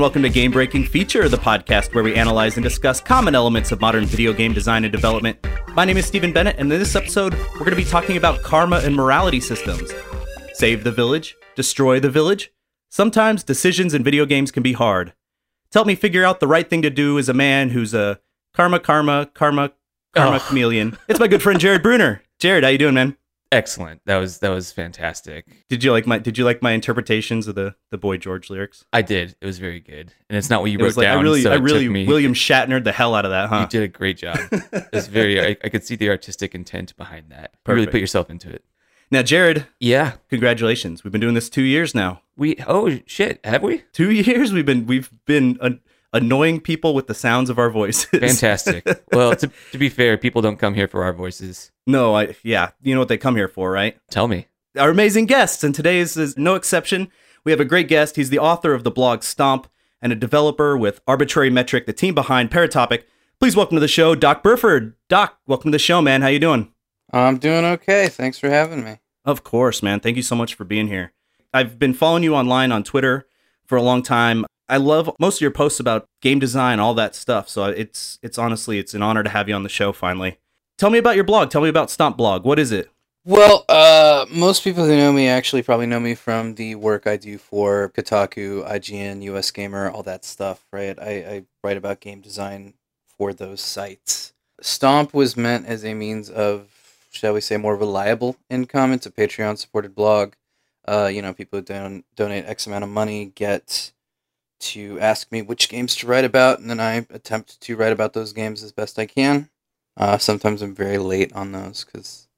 and welcome to Game Breaking Feature, the podcast where we analyze and discuss common elements of modern video game design and development. My name is Stephen Bennett, and in this episode, we're going to be talking about karma and morality systems. Save the village, destroy the village. Sometimes decisions in video games can be hard. To help me figure out the right thing to do as a man who's a karma, karma, karma, karma Oh. chameleon. It's my good friend Jared Bruner. Jared, how you doing, man? Excellent. That was that was fantastic. Did you like my Did you like my interpretations of the the Boy George lyrics? I did. It was very good, and it's not what you It wrote like down. I really, so I really me, William Shatnered the hell out of that, huh? You did a great job. It's very. I, I could see the artistic intent behind that. You really put yourself into it. Now, Jared, Yeah. congratulations. We've been doing this two years now. We. Oh shit. Have we? Two years we've been we've been an- annoying people with the sounds of our voices. Fantastic. well, to to be fair, people don't come here for our voices. no, I yeah, you know what they come here for, right? Tell me. Our amazing guests, and today's is no exception. We have a great guest. He's the author of the blog Stomp and a developer with Arbitrary Metric, the team behind Paratopic. Please welcome to the show, Doc Burford. Doc, welcome to the show, man. How you doing? I'm doing okay. Thanks for having me. Of course, man. Thank you so much for being here. I've been following you online on Twitter for a long time. I love most of your posts about game design, all that stuff. So it's it's honestly it's an honor to have you on the show finally. Tell me about your blog. Tell me about Stomp Blog. What is it? Well, uh, most people who know me actually probably know me from the work I do for Kotaku, IGN, US Gamer, all that stuff, right? I, I write about game design for those sites. Stomp was meant as a means of, shall we say, more reliable income. It's a Patreon supported blog. Uh, you know, people who don- donate X amount of money get to ask me which games to write about, and then I attempt to write about those games as best I can. Uh, sometimes I'm very late on those because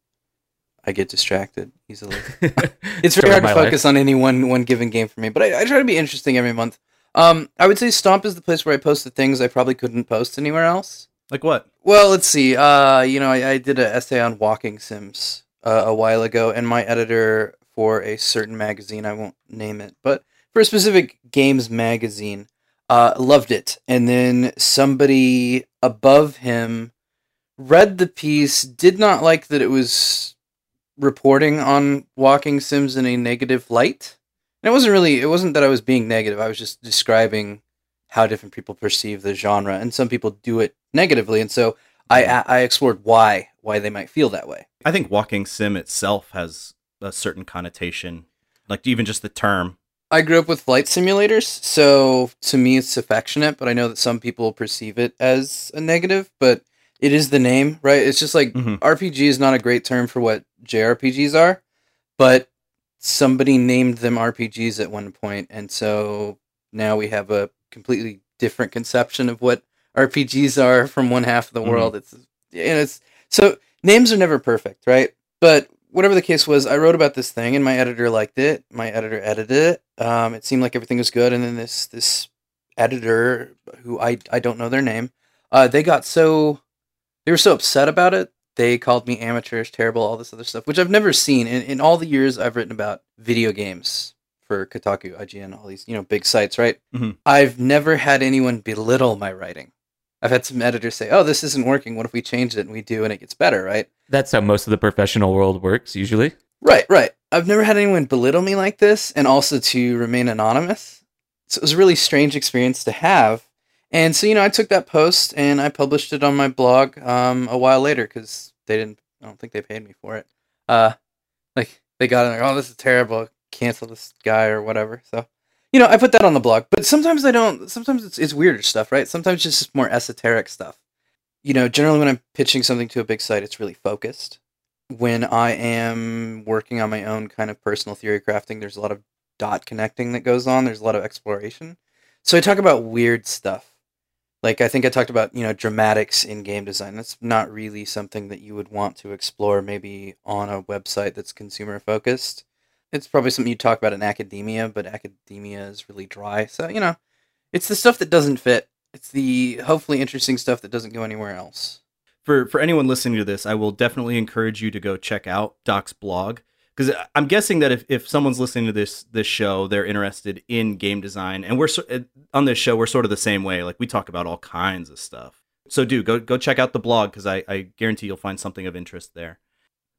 I get distracted easily. It's very hard to focus on any one one given game for me, but I, I try to be interesting every month. Um, I would say Stomp is the place where I post the things I probably couldn't post anywhere else. Like what? Well, let's see. Uh, you know, I, I did an essay on walking sims uh, a while ago, and my editor for a certain magazine, I won't name it, but for a specific games magazine, uh, loved it. And then somebody above him read the piece, did not like that it was reporting on walking sims in a negative light. And it wasn't really, it wasn't that I was being negative. I was just describing how different people perceive the genre, and some people do it negatively. And so I I explored why why they might feel that way. I think walking sim itself has a certain connotation, like even just the term. I grew up with flight simulators, so to me it's affectionate, but I know that some people perceive it as a negative, but it is the name, right? It's just like Mhm. RPG is not a great term for what JRPGs are, but somebody named them RPGs at one point, and so now we have a completely different conception of what RPGs are from one half of the Mhm. world. It's and it's so names are never perfect, right? But whatever the case was, I wrote about this thing, and my editor liked it. My editor edited it. Um, it seemed like everything was good, and then this this editor, who I I don't know their name, uh, they got so they were so upset about it. They called me amateurish, terrible, all this other stuff, which I've never seen in, in all the years I've written about video games for Kotaku, IGN, all these you know big sites, right? Mhm. I've never had anyone belittle my writing. I've had some editors say, "Oh, this isn't working. What if we change it and we do and it gets better?" Right? That's how most of the professional world works usually. Right, right. I've never had anyone belittle me like this and also to remain anonymous. So it was a really strange experience to have. And so, you know, I took that post and I published it on my blog um, a while later because they didn't, I don't think they paid me for it. Uh, like, they got it like, oh, this is terrible. Cancel this guy or whatever. So, you know, I put that on the blog. But sometimes I don't, sometimes it's, it's weirder stuff, right? Sometimes it's just more esoteric stuff. You know, generally when I'm pitching something to a big site, it's really focused when I am working on my own kind of personal theory crafting, there's a lot of dot connecting that goes on. There's a lot of exploration. So I talk about weird stuff. Like I think I talked about, you know, dramatics in game design. That's not really something that you would want to explore maybe on a website that's consumer focused. It's probably something you talk about in academia, but academia is really dry. So, you know, it's the stuff that doesn't fit. It's the hopefully interesting stuff that doesn't go anywhere else. For for anyone listening to this, I will definitely encourage you to go check out Doc's blog because I'm guessing that if, if someone's listening to this this show, they're interested in game design, and we're so- on this show we're sort of the same way. Like we talk about all kinds of stuff. So do go go check out the blog because I, I guarantee you'll find something of interest there.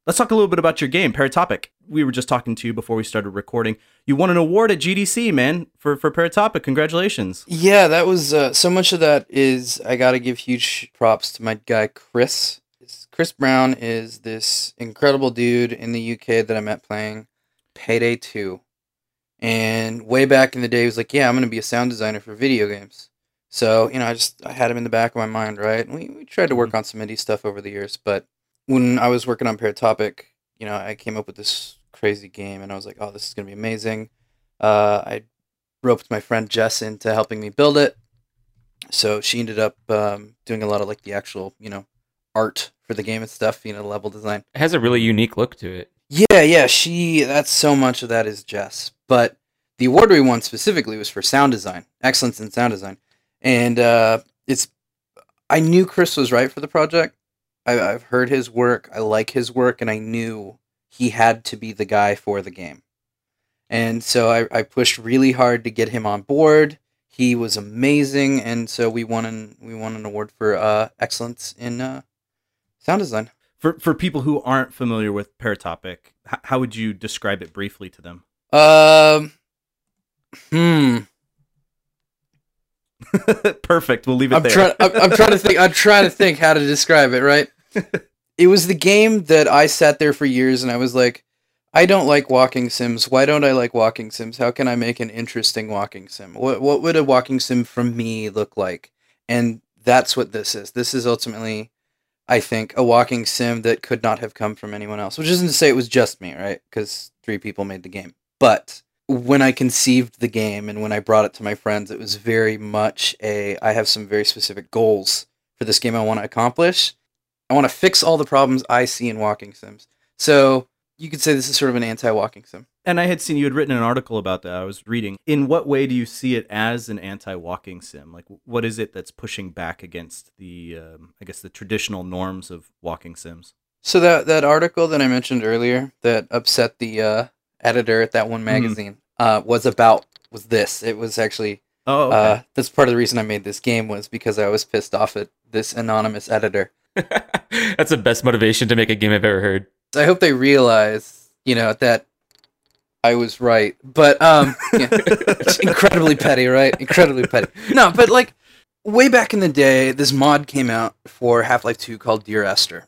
Let's talk a little bit about your game, Paratopic. We were just talking to you before we started recording. You won an award at GDC, man, for for Paratopic. Congratulations. Yeah, that was uh, so much of that is I got to give huge props to my guy Chris. Chris Brown is this incredible dude in the UK that I met playing Payday 2. And way back in the day, he was like, "Yeah, I'm going to be a sound designer for video games." So you know, I just I had him in the back of my mind, right? And we, we tried to work on some indie stuff over the years, but when I was working on Paratopic, you know, I came up with this crazy game, and I was like, "Oh, this is going to be amazing." Uh, I roped my friend Jess into helping me build it, so she ended up um, doing a lot of like the actual, you know, art for the game and stuff, you know, level design. It has a really unique look to it. Yeah, yeah, she that's so much of that is Jess. But the award we won specifically was for sound design, excellence in sound design. And uh it's I knew Chris was right for the project. I, I've heard his work, I like his work, and I knew he had to be the guy for the game. And so I, I pushed really hard to get him on board. He was amazing, and so we won an we won an award for uh, excellence in uh, sound design. For for people who aren't familiar with Paratopic, h- how would you describe it briefly to them? Um, hmm. Perfect. We'll leave it I'm there. trying. I'm, I'm trying to think. I'm trying to think how to describe it. Right. It was the game that I sat there for years, and I was like, I don't like walking sims. Why don't I like walking sims? How can I make an interesting walking sim? What What would a walking sim from me look like? And that's what this is. This is ultimately, I think, a walking sim that could not have come from anyone else. Which isn't to say it was just me, right? Because three people made the game. But when I conceived the game and when I brought it to my friends, it was very much a I have some very specific goals for this game I want to accomplish. I want to fix all the problems I see in walking sims. So you could say this is sort of an anti-walking sim. And I had seen you had written an article about that. I was reading. In what way do you see it as an anti-walking sim? Like, what is it that's pushing back against the, um, I guess, the traditional norms of walking sims? So that that article that I mentioned earlier that upset the uh, editor at that one magazine uh, was about was this. It was actually Oh, okay. uh, that's part of the reason I made this game was because I was pissed off at this anonymous editor. That's the best motivation to make a game I've ever heard. I hope they realize, you know, that I was right. But um, yeah, it's incredibly petty, right? Incredibly petty. No, but like way back in the day, this mod came out for Half Life Two called Dear Esther,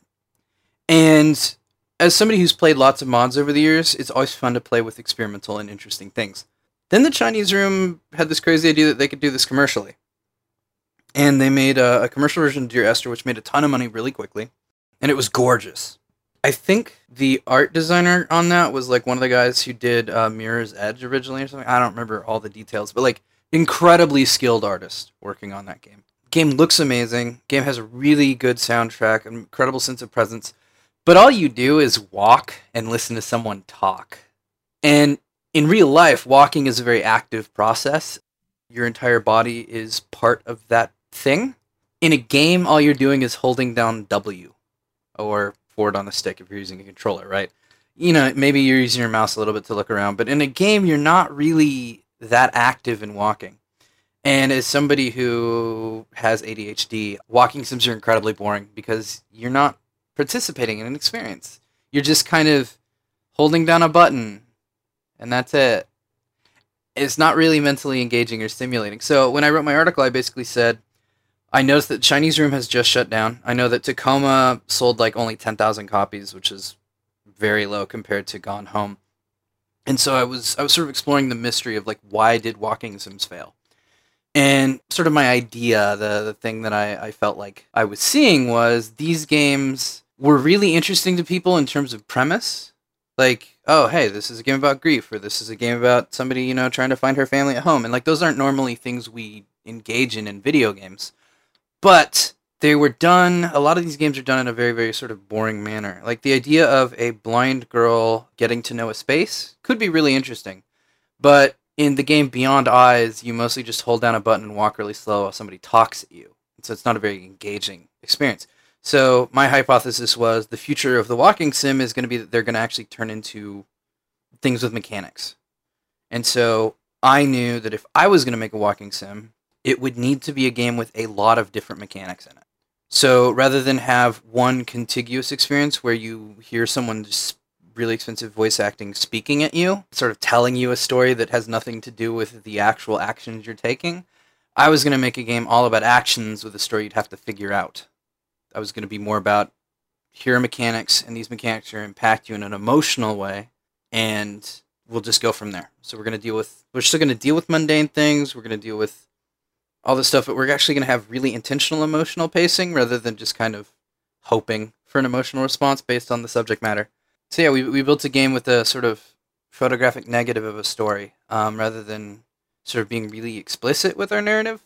and as somebody who's played lots of mods over the years, it's always fun to play with experimental and interesting things. Then the Chinese room had this crazy idea that they could do this commercially. And they made a, a commercial version of Dear Esther, which made a ton of money really quickly. And it was gorgeous. I think the art designer on that was like one of the guys who did uh, Mirror's Edge originally or something. I don't remember all the details, but like incredibly skilled artist working on that game. Game looks amazing. Game has a really good soundtrack, incredible sense of presence. But all you do is walk and listen to someone talk. And in real life, walking is a very active process. Your entire body is part of that thing. In a game, all you're doing is holding down W or forward on the stick if you're using a controller, right? You know, maybe you're using your mouse a little bit to look around, but in a game, you're not really that active in walking. And as somebody who has ADHD, walking sims are incredibly boring because you're not participating in an experience. You're just kind of holding down a button, and that's it. It's not really mentally engaging or stimulating. So when I wrote my article, I basically said, I noticed that Chinese Room has just shut down. I know that Tacoma sold like only 10,000 copies, which is very low compared to Gone Home. And so I was I was sort of exploring the mystery of like why did walking sims fail? And sort of my idea, the, the thing that I, I felt like I was seeing was these games were really interesting to people in terms of premise. Like, oh, hey, this is a game about grief, or this is a game about somebody, you know, trying to find her family at home. And like, those aren't normally things we engage in in video games. But they were done, a lot of these games are done in a very, very sort of boring manner. Like, the idea of a blind girl getting to know a space could be really interesting. But in the game Beyond Eyes, you mostly just hold down a button and walk really slow while somebody talks at you. So it's not a very engaging experience. So my hypothesis was the future of the walking sim is going to be that they're going to actually turn into things with mechanics. And so I knew that if I was going to make a walking sim, it would need to be a game with a lot of different mechanics in it. So rather than have one contiguous experience where you hear someone just really expensive voice acting speaking at you, sort of telling you a story that has nothing to do with the actual actions you're taking, I was going to make a game all about actions with a story you'd have to figure out. I was going to be more about here are mechanics, and these mechanics are impact you in an emotional way, and we'll just go from there. So we're going to deal with, we're still going to deal with mundane things. We're going to deal with all this stuff, but we're actually going to have really intentional emotional pacing rather than just kind of hoping for an emotional response based on the subject matter. So yeah, we we built a game with a sort of photographic negative of a story, um, rather than sort of being really explicit with our narrative.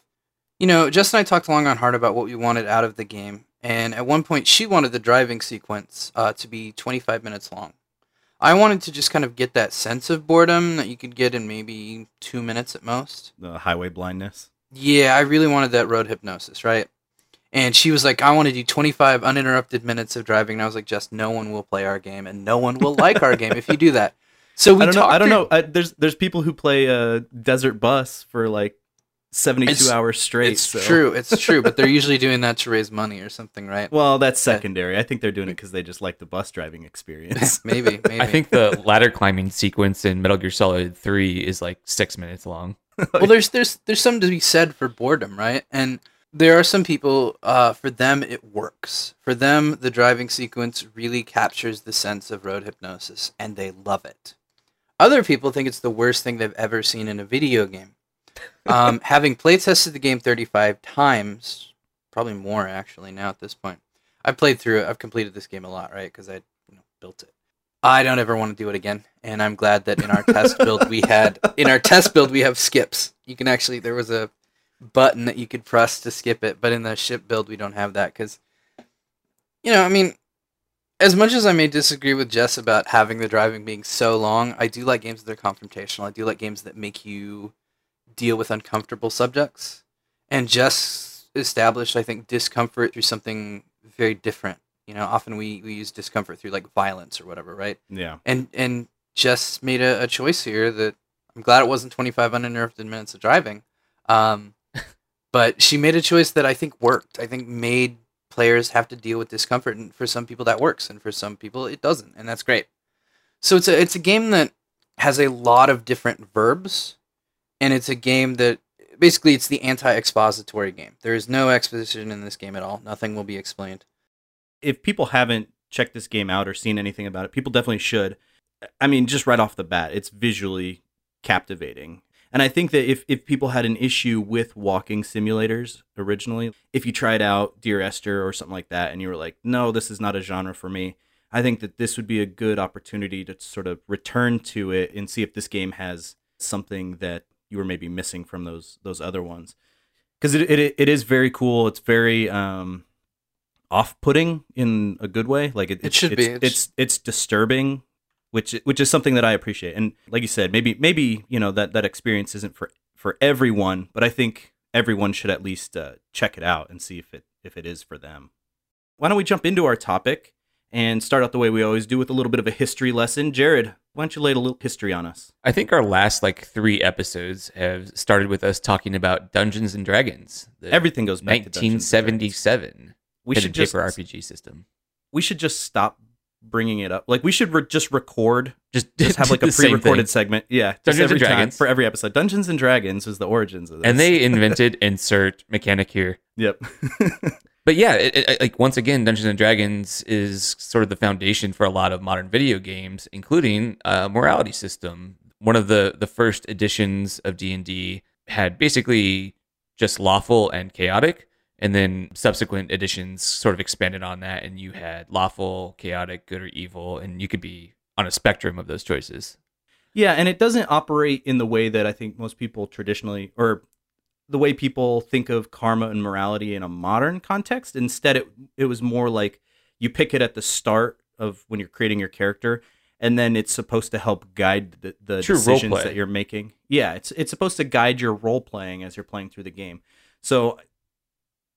You know, Jess and I talked long and hard about what we wanted out of the game, and at one point she wanted the driving sequence uh, to be 25 minutes long. I wanted to just kind of get that sense of boredom that you could get in maybe two minutes at most. The highway blindness. Yeah, I really wanted that road hypnosis, right? And she was like, I want to do 25 uninterrupted minutes of driving. And I was like, just no one will play our game and no one will like our game if you do that. So we I don't know. I don't know. I, there's there's people who play uh, Desert Bus for like 72 It's- hours straight. It's so- true. It's true. But they're usually doing that to raise money or something, right? Well, that's secondary. I think they're doing it because they just like the bus driving experience. maybe, maybe. I think the ladder climbing sequence in Metal Gear Solid 3 is like six minutes long. well there's there's there's something to be said for boredom right? And there are some people uh, for them it works. For them the driving sequence really captures the sense of road hypnosis and they love it. Other people think it's the worst thing they've ever seen in a video game. Um, having play tested the game 35 times probably more actually now at this point. I've played through it i've completed this game a lot right? Because i you know, built it I don't ever want to do it again, and I'm glad that in our test build we had in our test build we have skips. You can actually there was a button that you could press to skip it, but in the ship build we don't have that because you know I mean, as much as I may disagree with Jess about having the driving being so long, I do like games that are confrontational. I do like games that make you deal with uncomfortable subjects, and Jess established I think discomfort through something very different. You know, often we, we use discomfort through like violence or whatever, right? yeah. and and Jess made a, a choice here that I'm glad it wasn't 25 uninterrupted minutes of driving, um, but she made a choice that I think worked. I think made players have to deal with discomfort, and for some people that works, and for some people it doesn't, and that's great. So it's a it's a game that has a lot of different verbs, and it's a game that basically it's the anti-expository game. There is no exposition in this game at all. Nothing will be explained. If people haven't checked this game out or seen anything about it, people definitely should. I mean, just right off the bat, it's visually captivating. And I think that if, if people had an issue with walking simulators originally, if you tried out Dear Esther or something like that and you were like, no, this is not a genre for me, I think that this would be a good opportunity to sort of return to it and see if this game has something that you were maybe missing from those those other ones. Because it, it it is very cool. It's very um, off-putting in a good way. Like it, It it's, should it's, be. It's, It's- it's disturbing, which which is something that I appreciate. And like you said, maybe maybe you know that that experience isn't for for everyone, but I think everyone should at least uh, check it out and see if it if it is for them. Why don't we jump into our topic and start out the way we always do with a little bit of a history lesson? Jared, why don't you lay a little history on us? I think our last like three episodes have started with us talking about Dungeons and Dragons. Everything goes back to Dungeons and Dragons. 1977 We should just paper RPG system. we should just stop bringing it up. Like we should re- just record, Just, just have like a pre-recorded segment. Yeah, just Dungeons and Dragons. for every episode. Dungeons and Dragons is the origins of this. And they invented insert mechanic here. yep. But yeah, it, it, like once again, Dungeons and Dragons is sort of the foundation for a lot of modern video games, including a morality system. One of the the first editions of D and D had basically just lawful and chaotic, and then subsequent editions sort of expanded on that, and you had lawful, chaotic, good or evil, and you could be on a spectrum of those choices. Yeah, and it doesn't operate in the way that I think most people traditionally, or the way people think of karma and morality in a modern context. Instead, it it was more like you pick it at the start of when you're creating your character, and then it's supposed to help guide the, the True decisions that you're making. Yeah, it's it's supposed to guide your role playing as you're playing through the game. So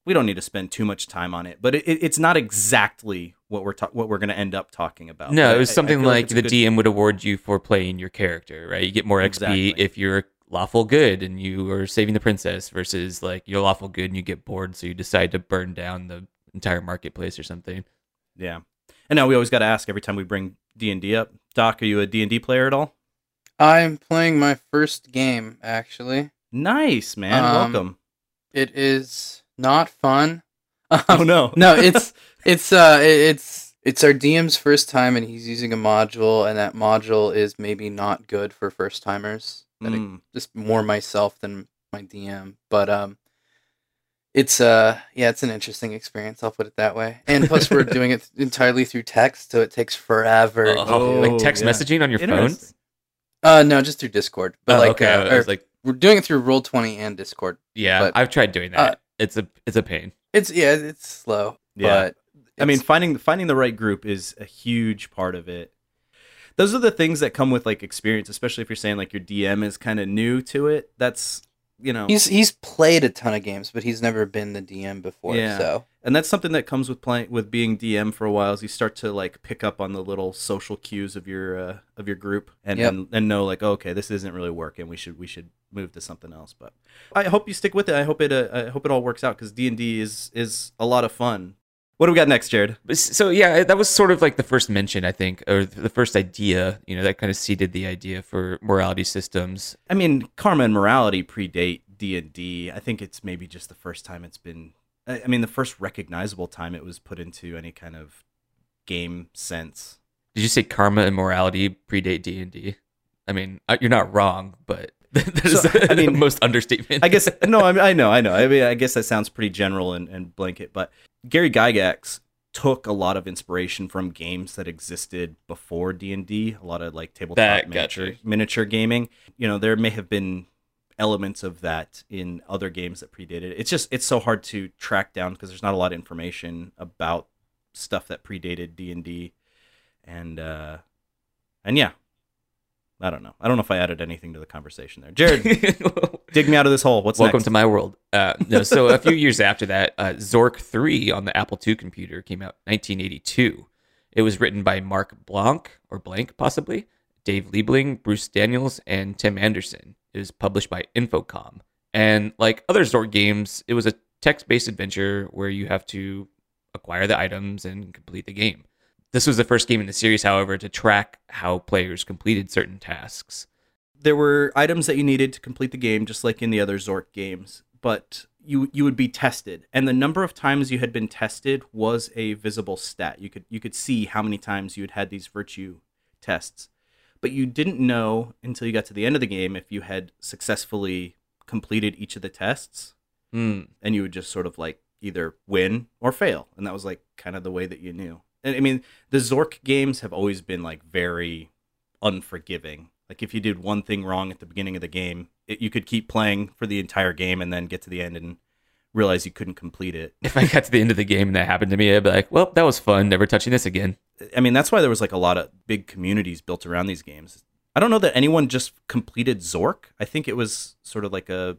we don't need to spend too much time on it, but it, it, it's not exactly what we're ta- what we're going to end up talking about. No, But it was I- I something like the good- DM would award you for playing your character, right? You get more XP Exactly. if you're lawful good and you are saving the princess versus like you're lawful good and you get bored, so you decide to burn down the entire marketplace or something. Yeah. And now we always got to ask every time we bring D and D up. Doc, are you a D and D player at all? I'm playing my first game actually. Nice, man. Um, Welcome. It is not fun. Oh no, no, it's it's uh it's it's our DM's first time and he's using a module and that module is maybe not good for first timers. That it- Mm. just more myself than my DM, but um it's uh yeah, it's an interesting experience, I'll put it that way. And plus we're doing it entirely through text, so it takes forever. to Oh, like text yeah. messaging on your phone? Uh no, just through Discord. But Oh, like okay, uh, I or- like, we're doing it through Roll Twenty and Discord. yeah, but- I've tried doing that. It's a it's a pain. It's yeah, it's slow. Yeah. But I mean, finding finding the right group is a huge part of it. Those are the things that come with like experience, especially if you're saying like your DM is kind of new to it. That's you know, he's he's played a ton of games, but he's never been the DM before. Yeah. So and that's something that comes with playing with being DM for a while. Is you start to like pick up on the little social cues of your uh, of your group and, Yep. and and know like oh, okay, this isn't really working. We should we should move to something else. But I hope you stick with it. I hope it uh, I hope it all works out because D and D is is a lot of fun. What do we got next, Jared? So yeah, that was sort of like the first mention, I think, or the first idea. You know, that kind of seeded the idea for morality systems. I mean, karma and morality predate D and D. I think it's maybe just the first time it's been. I mean, the first recognizable time it was put into any kind of game sense. Did you say karma and morality predate D and D? I mean, uh, you're not wrong, but that is So, I mean, mean, most understatement. I guess no, I, I know, I know. I mean, I guess that sounds pretty general and, and blanket, but Gary Gygax took a lot of inspiration from games that existed before D and D. A lot of like tabletop miniature, miniature gaming. You know, there may have been elements of that in other games that predated. it. It's just it's so hard to track down because there's not a lot of information about stuff that predated D and D, and uh, and yeah. I don't know. I don't know if I added anything to the conversation there. Jared, dig me out of this hole. What's Welcome next? to my world. Uh, no, so a few years after that, uh, Zork 3 on the Apple II computer came out 1982. It was written by Mark Blanc, or Blank possibly, Dave Lebling, Bruce Daniels, and Tim Anderson. It was published by Infocom. And like other Zork games, it was a text based adventure where you have to acquire the items and complete the game. This was the first game in the series, however, to track how players completed certain tasks. there were items that you needed to complete the game, just like in the other Zork games, but you you would be tested, and the number of times you had been tested was a visible stat. You could you could see how many times you had had these virtue tests, but you didn't know until you got to the end of the game if you had successfully completed each of the tests, Hmm. and you would just sort of like either win or fail, and that was like kind of the way that you knew. And I mean, the Zork games have always been like very unforgiving. Like if you did one thing wrong at the beginning of the game, it, you could keep playing for the entire game and then get to the end and realize you couldn't complete it. if I got to the end of the game and that happened to me, I'd be like, well, that was fun. Never touching this again. I mean, that's why there was like a lot of big communities built around these games. I don't know that anyone just completed Zork. I think it was sort of like a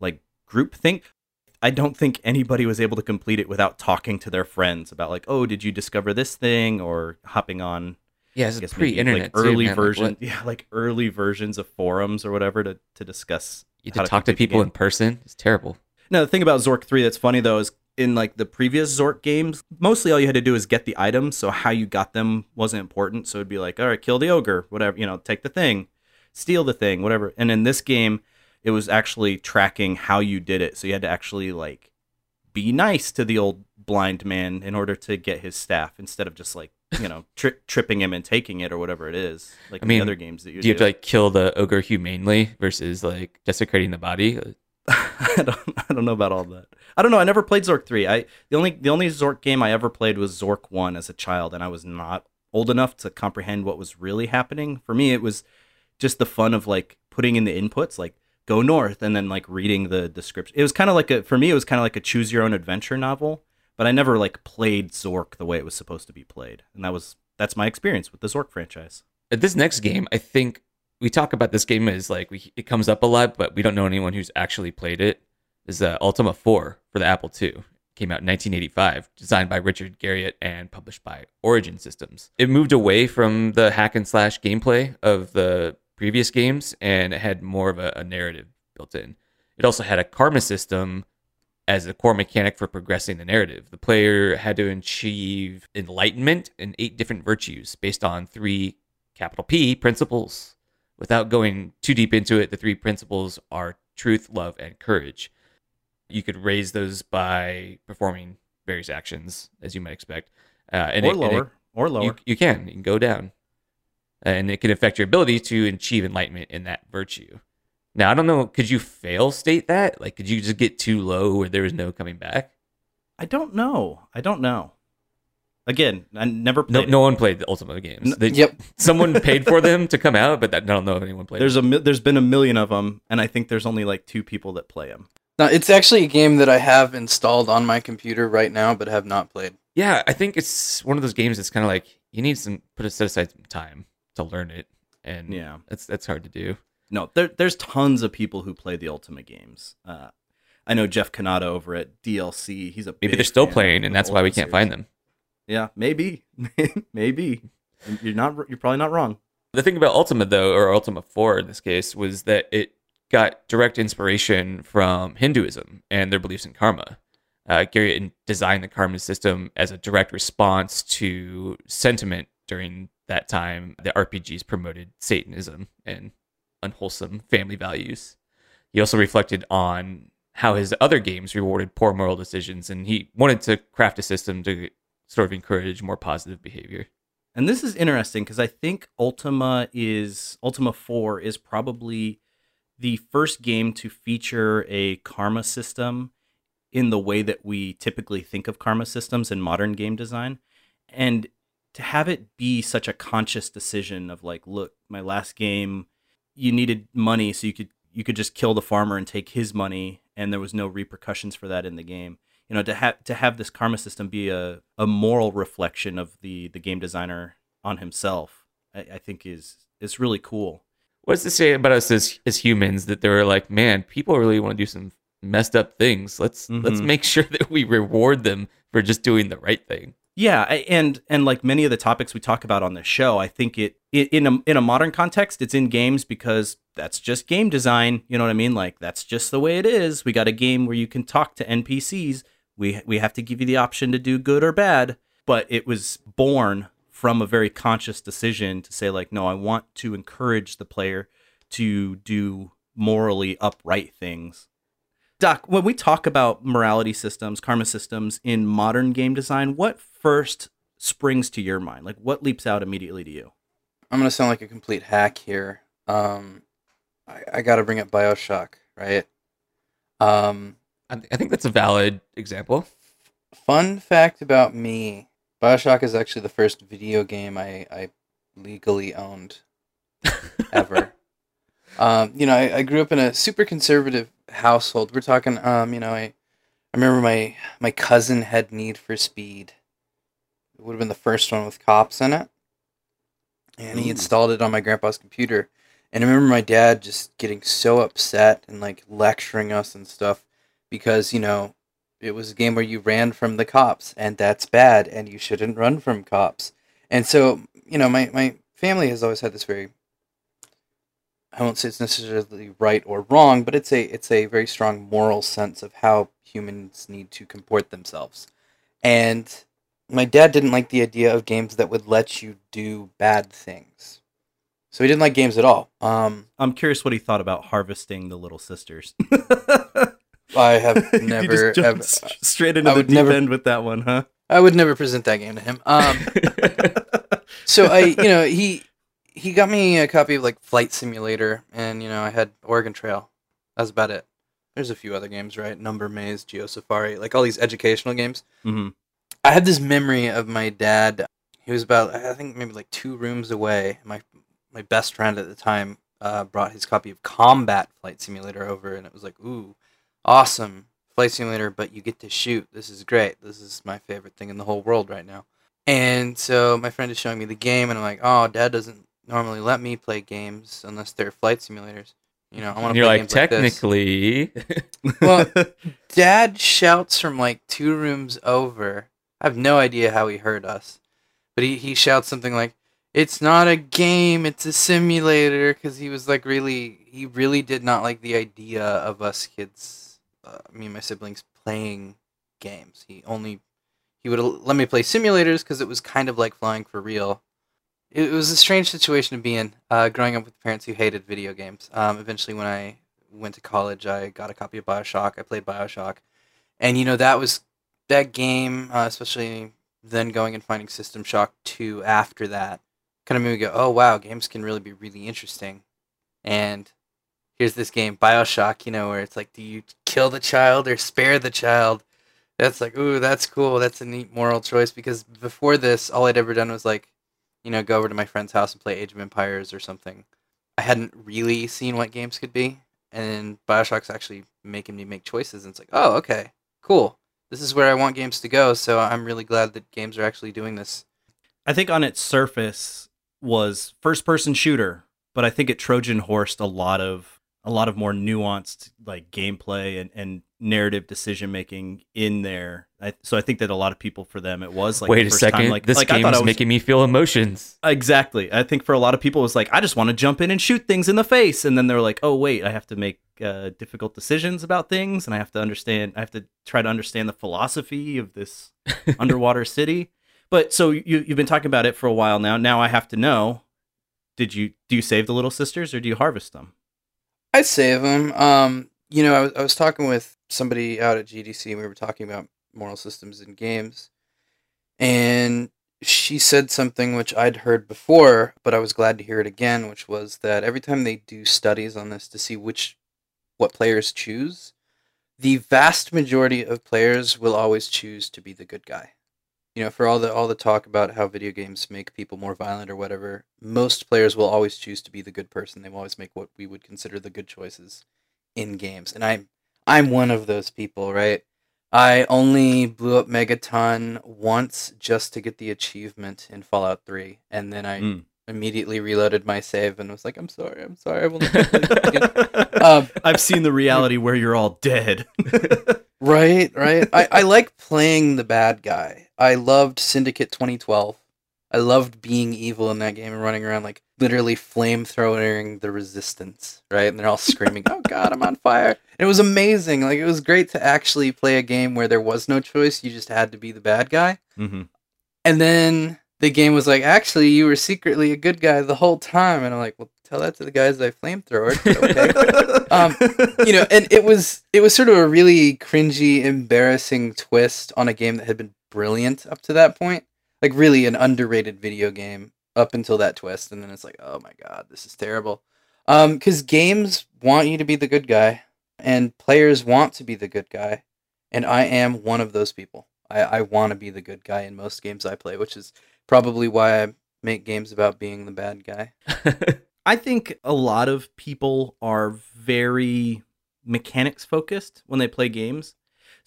like group think. I don't think anybody was able to complete it without talking to their friends about like, oh, did you discover this thing, or hopping on Yeah, it's pre-internet like early too, man. Like, version, yeah, like early versions of forums or whatever to to discuss. you to talk to people in person. It's terrible. No, the thing about Zork 3 that's funny though is in like the previous Zork games, mostly all you had to do is get the items, so how you got them wasn't important. So it'd be like, all right, kill the ogre, whatever, you know, take the thing, steal the thing, whatever. And in this game, it was actually tracking how you did it. So you had to actually like be nice to the old blind man in order to get his staff instead of just like, you know, tri- tripping him and taking it or whatever it is. Like I in mean, the other games that you Do you have to like kill the ogre humanely versus like desecrating the body? I don't I don't know about all that. I don't know. I never played Zork 3. I the only the only Zork game I ever played was Zork 1 as a child and I was not old enough to comprehend what was really happening. For me it was just the fun of like putting in the inputs like go north and then like reading the description. It was kind of like a for me it was kind of like a choose your own adventure novel, but I never like played Zork the way it was supposed to be played. And that was that's my experience with the Zork franchise. This next game, I think we talk about this game as like we, it comes up a lot, but we don't know anyone who's actually played it. Is uh, Ultima 4 for the Apple II. Came out in 1985, designed by Richard Garriott and published by Origin Systems. It moved away from the hack and slash gameplay of the previous games, and it had more of a, a narrative built in. It also had a karma system as a core mechanic for progressing the narrative. The player had to achieve enlightenment in eight different virtues based on three capital P principles. Without going too deep into it, the three principles are truth, love, and courage. You could raise those by performing various actions, as you might expect. Uh, and or it- and lower, it- or lower. you, you can. You can go down. And it can affect your ability to achieve enlightenment in that virtue. Now, I don't know. Could you fail state that? Like, could you just get too low where there was no coming back? I don't know. I don't know. Again, I never No, played. no one played the Ultima games. They- Yep. Someone paid for them to come out, but that, I don't know if anyone played. There's them. a there's been a million of them, and I think there's only like two people that play them. No, it's actually a game that I have installed on my computer right now, but have not played. yeah, I think it's one of those games that's kind of like you need some put a set aside some time to learn it, and Yeah. it's that's hard to do. No, there, there's tons of people who play the Ultima games. Uh, I know Jeff Cannata over at DLC. He's a Maybe they're still playing, and that's why we can't find them. Yeah, maybe, maybe. You're not. You're probably not wrong. The thing about Ultima though, or Ultima Four in this case, was that it got direct inspiration from Hinduism and their beliefs in karma. Uh, Gary designed the karma system as a direct response to sentiment during that time. The RPGs promoted Satanism and unwholesome family values. He also reflected on how his other games rewarded poor moral decisions, and he wanted to craft a system to sort of encourage more positive behavior. And this is interesting because I think Ultima is Ultima 4 is probably the first game to feature a karma system in the way that we typically think of karma systems in modern game design. And to have it be such a conscious decision of like, look, my last game, you needed money so you could you could just kill the farmer and take his money and there was no repercussions for that in the game you know to have to have this karma system be a, a moral reflection of the the game designer on himself I, I think is is really cool What does it say about us as as humans that they're like, man, people really want to do some messed up things. Let's let's Mhm. make sure that we reward them for just doing the right thing. Yeah and and like many of the topics we talk about on this show i think it, it in a in a modern context it's in games because that's just game design you know what i mean? Like that's just the way it is. We got a game where you can talk to npcs we we have to give you the option to do good or bad but it was born from a very conscious decision to say like no i want to encourage the player to do morally upright things doc when we talk about morality systems karma systems in modern game design what first springs to your mind like what leaps out immediately to you I'm gonna sound like a complete hack here. Um, I, I gotta bring up Bioshock, right? Um, I, th- I think that's a valid example. fun fact about me: Bioshock is actually the first video game I, I legally owned ever. um, you know, I, I grew up in a super conservative household. We're talking, um, you know, I, I remember my my cousin had Need for Speed. It would have been the first one with cops in it, and he installed it on my grandpa's computer. And I remember my dad just getting so upset and like lecturing us and stuff because you know it was a game where you ran from the cops and that's bad and you shouldn't run from cops. And so you know my my family has always had this very I won't say it's necessarily right or wrong, but it's a it's a very strong moral sense of how humans need to comport themselves. And my dad didn't like the idea of games that would let you do bad things. So he didn't like games at all. Um, i'm curious what he thought about harvesting the little sisters I have never, ever straight into I the deep never- end with that one huh I would never present that game to him. Um, so I, you know, he he got me a copy of like Flight Simulator, and you know, I had Oregon Trail. That's about it. There's a few other games, right? Number Maze, Geo Safari, like all these educational games. hmm I had this memory of my dad. He was about, I think, maybe like two rooms away. My my best friend at the time uh, brought his copy of Combat Flight Simulator over, and it was like, ooh, awesome Flight Simulator, but you get to shoot. This is great. This is my favorite thing in the whole world right now. And so my friend is showing me the game, and I'm like, oh, Dad doesn't normally let me play games unless they're flight simulators. You know, I want to you're play like, games like this. technically, Well, Dad shouts from like two rooms over. I have no idea how he heard us, but he, he shouts something like, "It's not a game, it's a simulator." Because he was like really, he really did not like the idea of us kids, uh, me and my siblings, playing games. He only he would let me play simulators because it was kind of like flying for real. It, was a strange situation to be in, uh, growing up with parents who hated video games. Um, eventually, when I went to college, I got a copy of Bioshock. I played Bioshock, and you know that was that game, uh, especially then going and finding System Shock two after that, kind of made me go, oh wow, games can really be really interesting. And here's this game, Bioshock, you know, where it's like, do you kill the child or spare the child? That's like, ooh, that's cool. That's a neat moral choice because before this, all I'd ever done was like, you know, go over to my friend's house and play Age of Empires or something. I hadn't really seen what games could be, and Bioshock's actually making me make choices. And it's like, oh, okay, cool. This is where I want games to go. So I'm really glad that games are actually doing this. I think on its surface was first person shooter, but I think it Trojan horsed a lot of a lot of more nuanced like gameplay and, and narrative decision making in there. I, so I think that a lot of people for them it was like wait a second, time, like this like, game is making me feel emotions. Exactly. I think for a lot of people it was like I just want to jump in and shoot things in the face, and then they're like, oh wait, I have to make uh, difficult decisions about things, and I have to understand. I have to try to understand the philosophy of this underwater city. But so you you've been talking about it for a while now. Now I have to know. Did you do you save the little sisters or do you harvest them? I save them. Um, you know, I was, I was talking with somebody out at GDC and we were talking about moral systems in games. And she said something which I'd heard before, but I was glad to hear it again, which was that every time they do studies on this to see which what players choose, the vast majority of players will always choose to be the good guy you know, for all the all the talk about how video games make people more violent or whatever, most players will always choose to be the good person. They will always make what we would consider the good choices in games. And I'm I'm one of those people, right? I only blew up Megaton once just to get the achievement in Fallout 3, and then I mm. immediately reloaded my save and was like, "I'm sorry, I'm sorry, I will never." um, I've seen the reality where you're all dead. right, right. I, I like playing the bad guy. I loved Syndicate 2012. I loved being evil in that game and running around like literally flamethrowing the resistance, right? And they're all screaming, "Oh God, I'm on fire!" And it was amazing. Like it was great to actually play a game where there was no choice; you just had to be the bad guy. Mm-hmm. And then the game was like, "Actually, you were secretly a good guy the whole time." And I'm like, "Well, tell that to the guys I flamethrower." Okay, um, you know, and it was it was sort of a really cringy, embarrassing twist on a game that had been brilliant up to that point. Like really an underrated video game up until that twist, and then it's like, oh my god, this is terrible. Um, because games want you to be the good guy, and players want to be the good guy, and I am one of those people. I, I want to be the good guy in most games I play, which is probably why I make games about being the bad guy. I think a lot of people are very mechanics focused when they play games.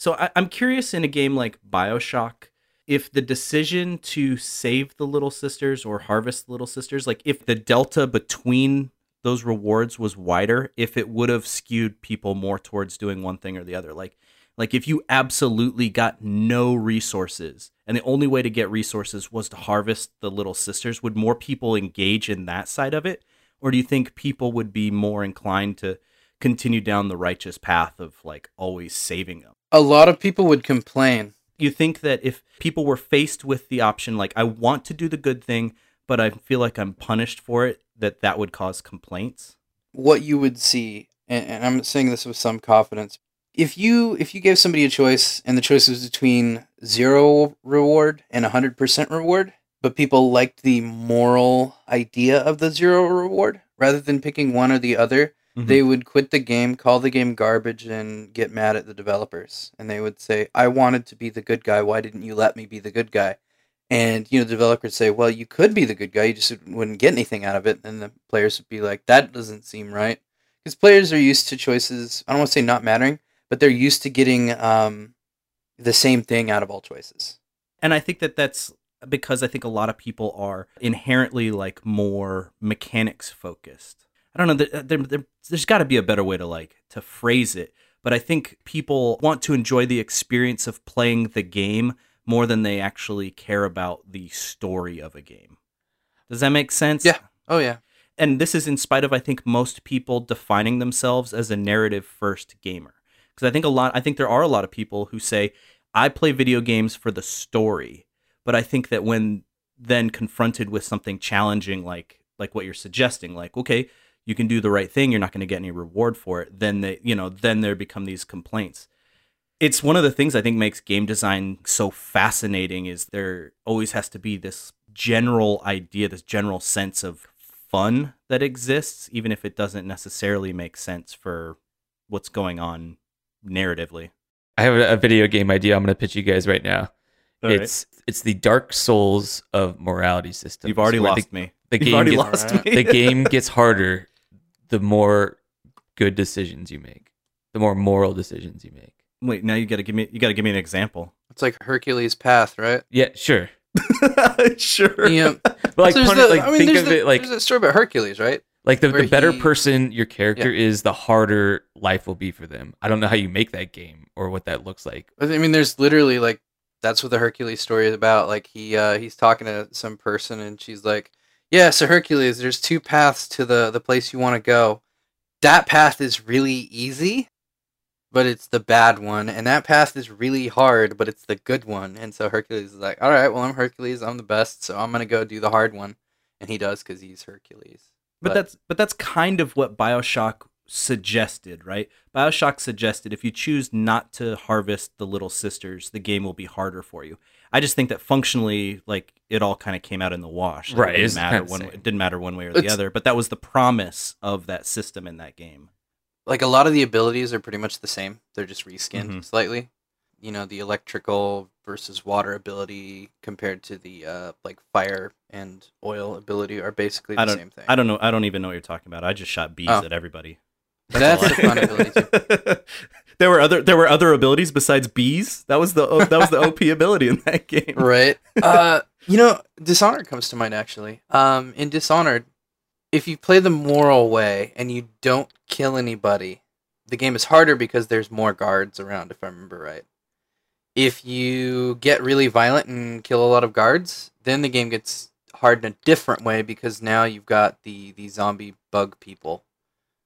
So I, am curious in a game like Bioshock, if the decision to save the little sisters or harvest the little sisters, like if the delta between those rewards was wider, if it would have skewed people more towards doing one thing or the other. Like like if you absolutely got no resources and the only way to get resources was to harvest the little sisters, would more people engage in that side of it? Or do you think people would be more inclined to continue down the righteous path of like always saving them? A lot of people would complain. You think that if people were faced with the option, like, I want to do the good thing, but I feel like I'm punished for it, that that would cause complaints? What you would see, and, and I'm saying this with some confidence, if you if you gave somebody a choice and the choice was between zero reward and 100% reward but people liked the moral idea of the zero reward rather than picking one or the other Mm-hmm. They would quit the game, call the game garbage, and get mad at the developers. And they would say, I wanted to be the good guy. Why didn't you let me be the good guy? And, you know, the developers say, well, you could be the good guy. You just wouldn't get anything out of it. And the players would be like, that doesn't seem right. Because players are used to choices, I don't want to say not mattering, but they're used to getting um, the same thing out of all choices. And I think that that's because I think a lot of people are inherently like more mechanics focused. I don't know. There, there, there, there's got to be a better way to like to phrase it, but I think people want to enjoy the experience of playing the game more than they actually care about the story of a game. Does that make sense? Yeah. Oh yeah. And this is in spite of I think most people defining themselves as a narrative first gamer. because I think a lot. I think there are a lot of people who say I play video games for the story, but I think that when then confronted with something challenging like like what you're suggesting, like okay, you can do the right thing, you're not going to get any reward for it, then they you know then there become these complaints. It's one of the things I think makes game design so fascinating is there always has to be this general idea, this general sense of fun that exists, even if it doesn't necessarily make sense for what's going on narratively. I have a, a video game idea. I'm going to pitch you guys right now. All right. it's it's the Dark Souls of morality system. You've already lost the, me. The You've game already gets, lost Alright. me. the game gets harder the more good decisions you make, the more moral decisions you make. Wait, now you got to give me you got to give me an example. It's like Hercules' path, right? Yeah, sure. sure. Yeah. But like, So there's pun- the- like I mean, think there's of the- it like there's a story about Hercules, right? like the, where the better he- person your character is, the harder life will be for them. I don't know how you make that game or what that looks like. I mean, there's literally like that's what the Hercules story is about. Like he uh, he's talking to some person, and she's like, "Yeah, so Hercules, there's two paths to the the place you want to go. That path is really easy, but it's the bad one, and that path is really hard, but it's the good one." And so Hercules is like, "All right, well, I'm Hercules, I'm the best, so I'm gonna go do the hard one," and he does because he's Hercules. But, But- that's but that's kind of what BioShock suggested, right? BioShock suggested if you choose not to harvest the little sisters, the game will be harder for you. I just think that functionally, like it all kind of came out in the wash. Like, Right, It didn't matter one. same. It didn't matter one way or the It's- other. But that was the promise of that system in that game. like a lot of the abilities are pretty much the same. They're just reskinned Mhm. slightly. You know, the electrical versus water ability compared to the uh, like fire and oil ability are basically the I don't. same thing. I don't know. I don't even know what you're talking about. I just shot bees Oh. at everybody. That's all a fun ability there were other there were other abilities besides bees. That was the that was the OP ability in that game. right? Uh, you know, Dishonored comes to mind actually. Um, in Dishonored, if you play the moral way and you don't kill anybody, the game is harder because there's more guards around. If I remember right. If you get really violent and kill a lot of guards, then the game gets hard in a different way because now you've got the the zombie bug people.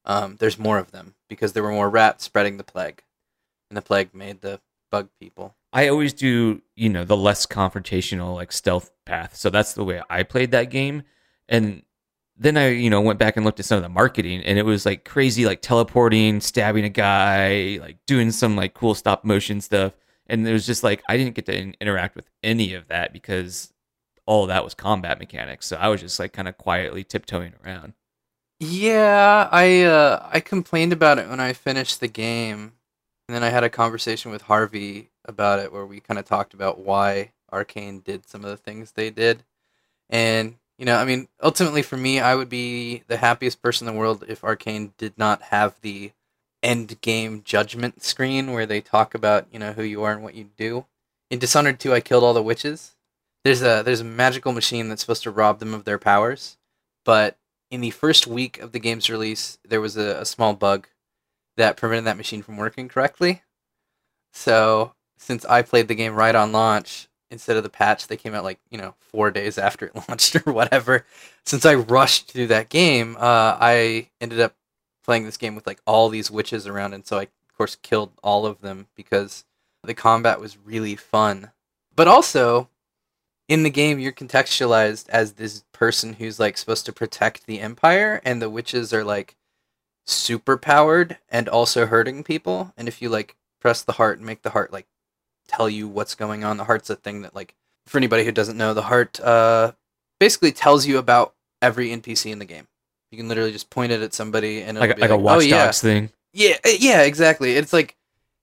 Um, there's more of them because there were more rats spreading the plague, and the plague made the bug people. I always do, you know, the less confrontational, like stealth path. So that's the way I played that game. And then I, you know, went back and looked at some of the marketing, and it was like crazy, like teleporting, stabbing a guy, like doing some like cool stop motion stuff. And it was just like I didn't get to in- interact with any of that because all of that was combat mechanics. So I was just like kind of quietly tiptoeing around. Yeah, I uh, I complained about it when I finished the game, and then I had a conversation with Harvey about it where we kind of talked about why Arkane did some of the things they did, and you know, I mean, ultimately for me, I would be the happiest person in the world if Arkane did not have the end game judgment screen where they talk about you know who you are and what you do. In Dishonored 2, I killed all the witches. There's a there's a magical machine that's supposed to rob them of their powers, but in the first week of the game's release, there was a, a small bug that prevented that machine from working correctly. So, since I played the game right on launch, instead of the patch, they came out like, you know, four days after it launched or whatever. Since I rushed through that game, uh, I ended up playing this game with like all these witches around. And so I, of course, killed all of them because the combat was really fun. But also, in the game you're contextualized as this person who's like supposed to protect the empire and the witches are like super powered and also hurting people and if you like press the heart and make the heart like tell you what's going on the heart's a thing that like for anybody who doesn't know the heart uh basically tells you about every npc in the game you can literally just point it at somebody and it'll Like, be like a oh, Watch yeah. Thing. Yeah, uh, yeah, exactly. It's like,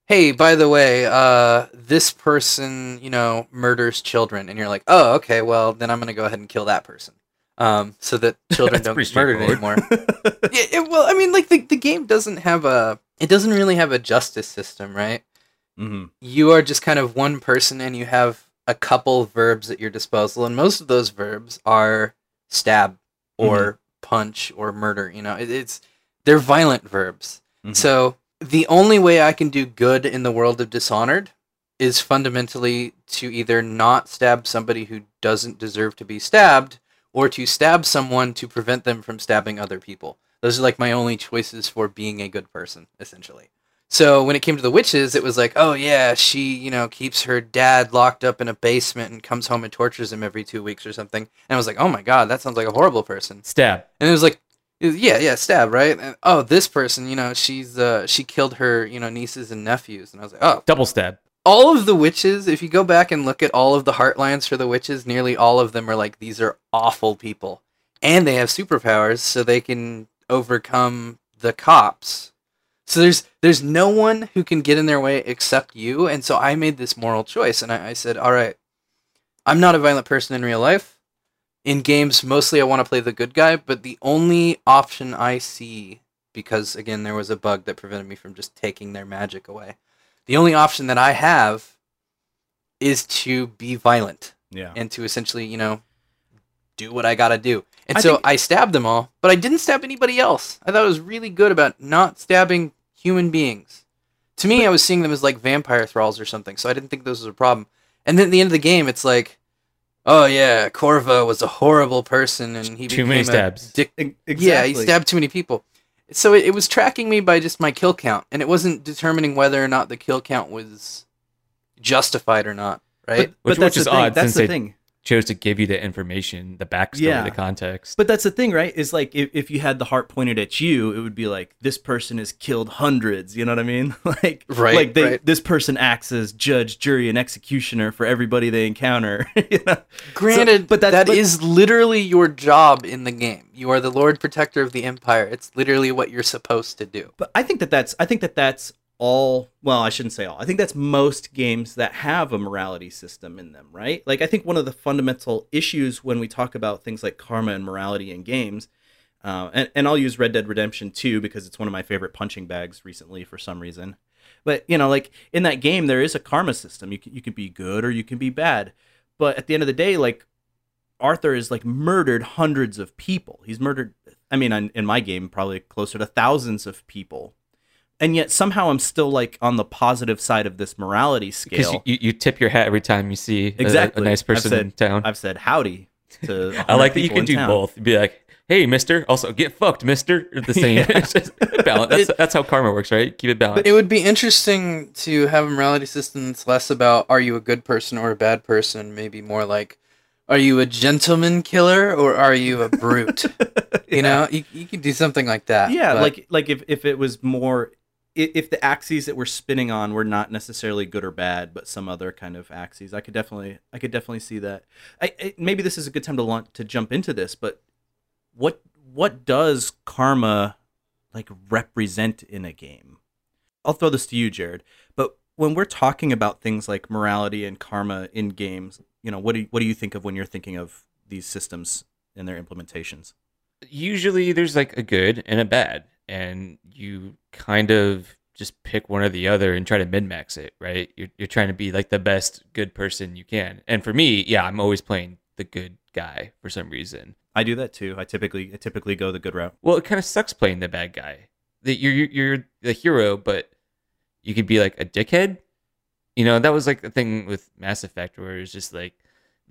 hey, by the way, uh, this person, you know, murders children, and you're like, oh, okay, well, then I'm gonna go ahead and kill that person, um, so that children don't get murdered anymore. yeah, it- well, I mean, like the the game doesn't have a, it doesn't really have a justice system, right? hmm You are just kind of one person, and you have a couple verbs at your disposal, and most of those verbs are stab or punch or murder. You know, it, it's they're violent verbs. Mhm. So the only way I can do good in the world of Dishonored is fundamentally to either not stab somebody who doesn't deserve to be stabbed, or to stab someone to prevent them from stabbing other people. Those are like my only choices for being a good person, essentially. So when it came to the witches, it was like, oh yeah, she you know keeps her dad locked up in a basement and comes home and tortures him every two weeks or something. And I was like, oh my god, that sounds like a horrible person. Stab. And it was like, was- yeah, yeah, stab, right? And, oh, this person, you know, she's uh, she killed her, you know, nieces and nephews, and I was like, oh, Double stab. all of the witches. If you go back and look at all of the heartlines for the witches, nearly all of them are like these are awful people, and they have superpowers, so they can overcome the cops. So there's there's no one who can get in their way except you, and so I made this moral choice, and I, I said, all right, I'm not a violent person in real life. In games, mostly I want to play the good guy, but the only option I see, because again there was a bug that prevented me from just taking their magic away, the only option that I have is to be violent Yeah. and to essentially, you know, do what I gotta do. And I so think- I stabbed them all, but I didn't stab anybody else. I thought it was really good about not stabbing human beings. To me, I was seeing them as like vampire thralls or something, so I didn't think this was a problem. And then at the end of the game, it's like, oh yeah, Corvo was a horrible person, and he Too many stabs. dic- E- yeah, he stabbed too many people. So it, it was tracking me by just my kill count, and it wasn't determining whether or not the kill count was justified or not. Right? But, but Which- that's which is the thing. odd That's since the they- thing. Chose to give you the information, the backstory, Yeah. the context. But that's the thing, right? Is like if, if you had the heart pointed at you, it would be like this person has killed hundreds. You know what I mean? like Right, like they, right. this person acts as judge, jury, and executioner for everybody they encounter. you know? Granted, but but that's- that but- is literally your job in the game. You are the Lord Protector of the Empire. It's literally what you're supposed to do. But I think that that's I think that that's all. Well, I shouldn't say all. I think that's most games that have a morality system in them, right? Like I think one of the fundamental issues when we talk about things like karma and morality in games, uh, and and I'll use Red Dead Redemption 2 because it's one of my favorite punching bags recently for some reason. But you know, like in that game, there is a karma system. You can, you can be good or you can be bad. But at the end of the day, like Arthur is like murdered hundreds of people. He's murdered. I mean, in, in my game, probably closer to thousands of people. And yet somehow I'm still like on the positive side of this morality scale. you, you, you tip your hat every time you see a- exactly. a, nice person said- in town. I've said howdy to. I like that you can do town. both. Be like, hey, mister. Also, get fucked, mister. The same. Yeah. Balance. That's, that's how karma works, right? Keep it balanced. But it would be interesting to have a morality system that's less about are you a good person or a bad person, maybe more like are you a gentleman killer or are you a brute? You know, you, you could do something like that. yeah but- like like if, if it was more i- if the axes that we're spinning on were not necessarily good or bad but some other kind of axes i could definitely i could definitely see that. I, I maybe this is a good time to launch, to jump into this but what what does karma like represent in a game? I'll throw this to you jared but when we're talking about things like morality and karma in games you know what do you, what do you think of when you're thinking of these systems and their implementations? Usually there's like a good and a bad, and you kind of just pick one or the other and try to min max it, right? You're you're trying to be like the best good person you can. And for me, yeah, I'm always playing the good guy for some reason. I do that too. I typically I typically go the good route. Well, it kind of sucks playing the bad guy. That you're you're you're the hero, but you could be like a dickhead. You know, that was like the thing with Mass Effect, where it's just like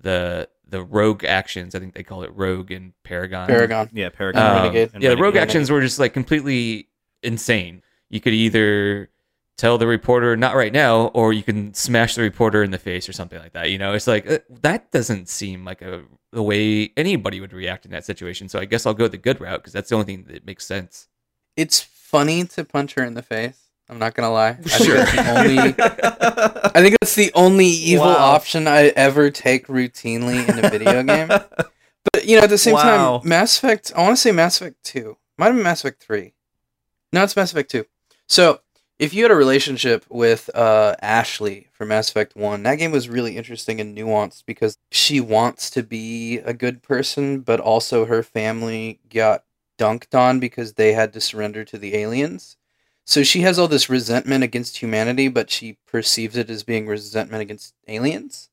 the the rogue actions. I think they call it rogue and Paragon. Paragon. Yeah, Paragon. Um, Renegade. and yeah, the rogue Renegade. actions were just like completely insane. You could either tell the reporter not right now, or you can smash the reporter in the face or something like that. You know, it's like uh, that doesn't seem like a the way anybody would react in that situation. So I guess I'll go the good route because that's the only thing that makes sense. It's funny to punch her in the face. I'm not gonna lie. I think Sure. that's the only I think it's the only evil Wow. option I ever take routinely in a video game. But you know, at the same Wow. time, Mass Effect. I want to say Mass Effect Two. Might have been Mass Effect Three. No, it's Mass Effect Two. So if you had a relationship with uh, Ashley from Mass Effect One, that game was really interesting and nuanced because she wants to be a good person, but also her family got dunked on because they had to surrender to the aliens. So she has all this resentment against humanity, but she perceives it as being resentment against aliens.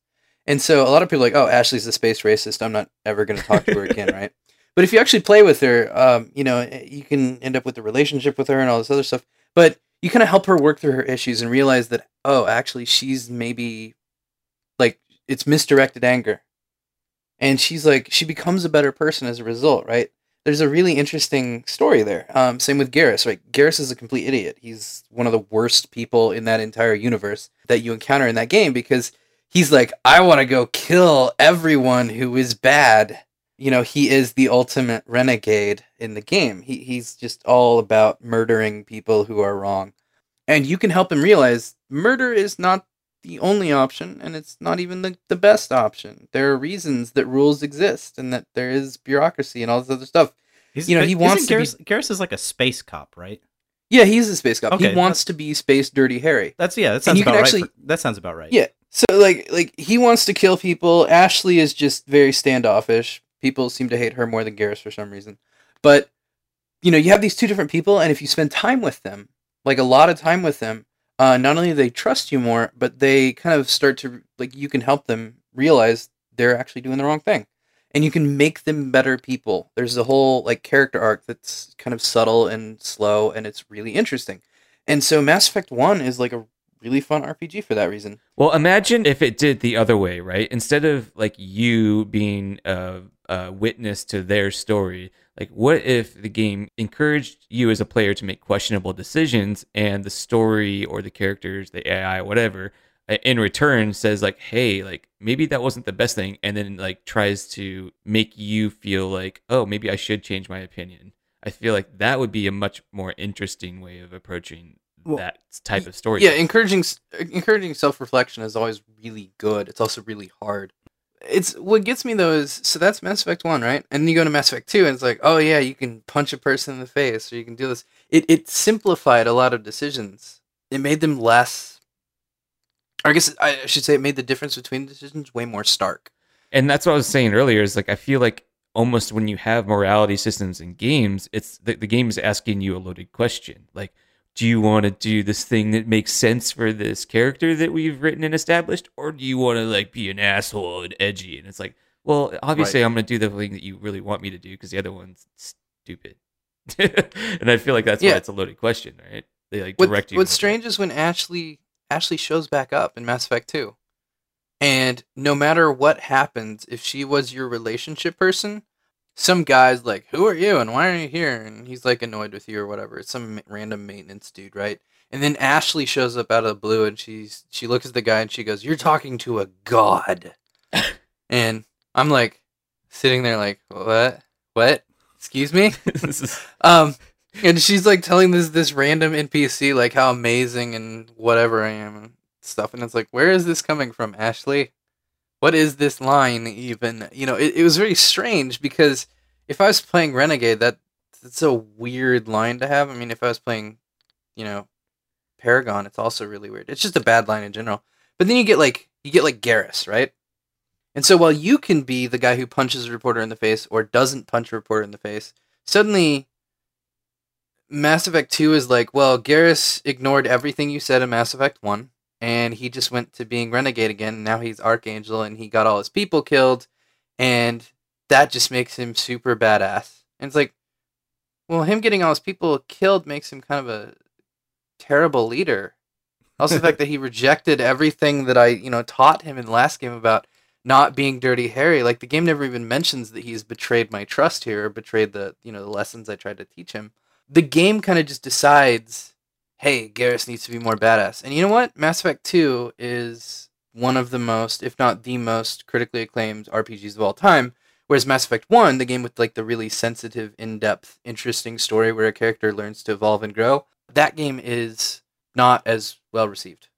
And so a lot of people are like, oh, Ashley's a space racist. I'm not ever going to talk to her again, right? But if you actually play with her, um, you know, you can end up with a relationship with her and all this other stuff. But you kind of help her work through her issues and realize that, oh, actually, she's maybe like it's misdirected anger. And she's like, she becomes a better person as a result, right? There's a really interesting story there. Um, same with Garrus, right? Garrus is a complete idiot. He's one of the worst people in that entire universe that you encounter in that game because he's like, I want to go kill everyone who is bad. You know, he is the ultimate renegade in the game. He, he's just all about murdering people who are wrong. And you can help him realize murder is not the only option, and it's not even the, the best option. There are reasons that rules exist and that there is bureaucracy and all this other stuff. He's, You know, he wants to be- Garrus, is like a space cop, right? Yeah, he's a space cop. Okay, he wants to be Space Dirty Harry. That's yeah. That sounds about actually- right. for- that sounds about right. Yeah. So like like he wants to kill people. Ashley is just very standoffish. People seem to hate her more than Garrus for some reason. But you know, you have these two different people and if you spend time with them, like a lot of time with them, uh, not only do they trust you more, but they kind of start to like you can help them realize they're actually doing the wrong thing. And you can make them better people. There's a whole like character arc that's kind of subtle and slow and it's really interesting. And so Mass Effect 1 is like a really fun RPG for that reason. Well, imagine if it did the other way, right? Instead of like you being a, a witness to their story, like what if the game encouraged you as a player to make questionable decisions and the story or the characters, the AI, whatever, uh, in return says like, hey, like maybe that wasn't the best thing, and then like tries to make you feel like, oh, maybe I should change my opinion. I feel like that would be a much more interesting way of approaching Well, that type of story. Yeah, encouraging encouraging self reflection is always really good. It's also really hard. It's what gets me though is so that's Mass Effect One, right? And you go to Mass Effect Two, and it's like, oh yeah, you can punch a person in the face, or you can do this. It it simplified a lot of decisions. It made them less. I guess I should say it made the difference between decisions way more stark. and that's what I was saying earlier. Is like I feel like almost when you have morality systems in games, it's the, the game is asking you a loaded question. Like, do you want to do this thing that makes sense for this character that we've written and established, or do you want to like be an asshole and edgy? And it's like, well, obviously, I'm going to do the thing that you really want me to do because the other one's stupid. and I feel like that's Yeah. why it's a loaded question, right? They like What, direct you. what's strange is when Ashley Ashley shows back up in Mass Effect 2. And no matter what happens, if she was your relationship person, some guy's like, "Who are you and why are you here?" and he's like annoyed with you or whatever. It's some random maintenance dude, right? And then Ashley shows up out of the blue and she's she looks at the guy and she goes, "You're talking to a god." and I'm like sitting there like, "What? What? Excuse me?" Um, and she's like telling this this random NPC like how amazing and whatever I am and stuff, and it's like, where is this coming from, Ashley? What is this line even? You know, it, it was very strange because if I was playing Renegade, that that's a weird line to have. I mean, if I was playing, you know, Paragon, it's also really weird. It's just a bad line in general. But then you get like you get like Garrus, right? And so while you can be the guy who punches a reporter in the face or doesn't punch a reporter in the face, suddenly Mass Effect 2 is like, well, Garrus ignored everything you said in Mass Effect 1, and he just went to being Renegade again, and now he's Archangel, and he got all his people killed, and that just makes him super badass. And it's like, well, him getting all his people killed makes him kind of a terrible leader. Also, the fact that he rejected everything that I, you know, taught him in the last game about not being Dirty Harry. Like the game never even mentions that he's betrayed my trust here, or betrayed the, you know, the lessons I tried to teach him. The game kind of just decides, hey, Garrus needs to be more badass. And you know what? Mass Effect 2 is one of the most, if not the most, critically acclaimed RPGs of all time. Whereas Mass Effect 1, the game with like the really sensitive, in-depth, interesting story where a character learns to evolve and grow, that game is not as well received.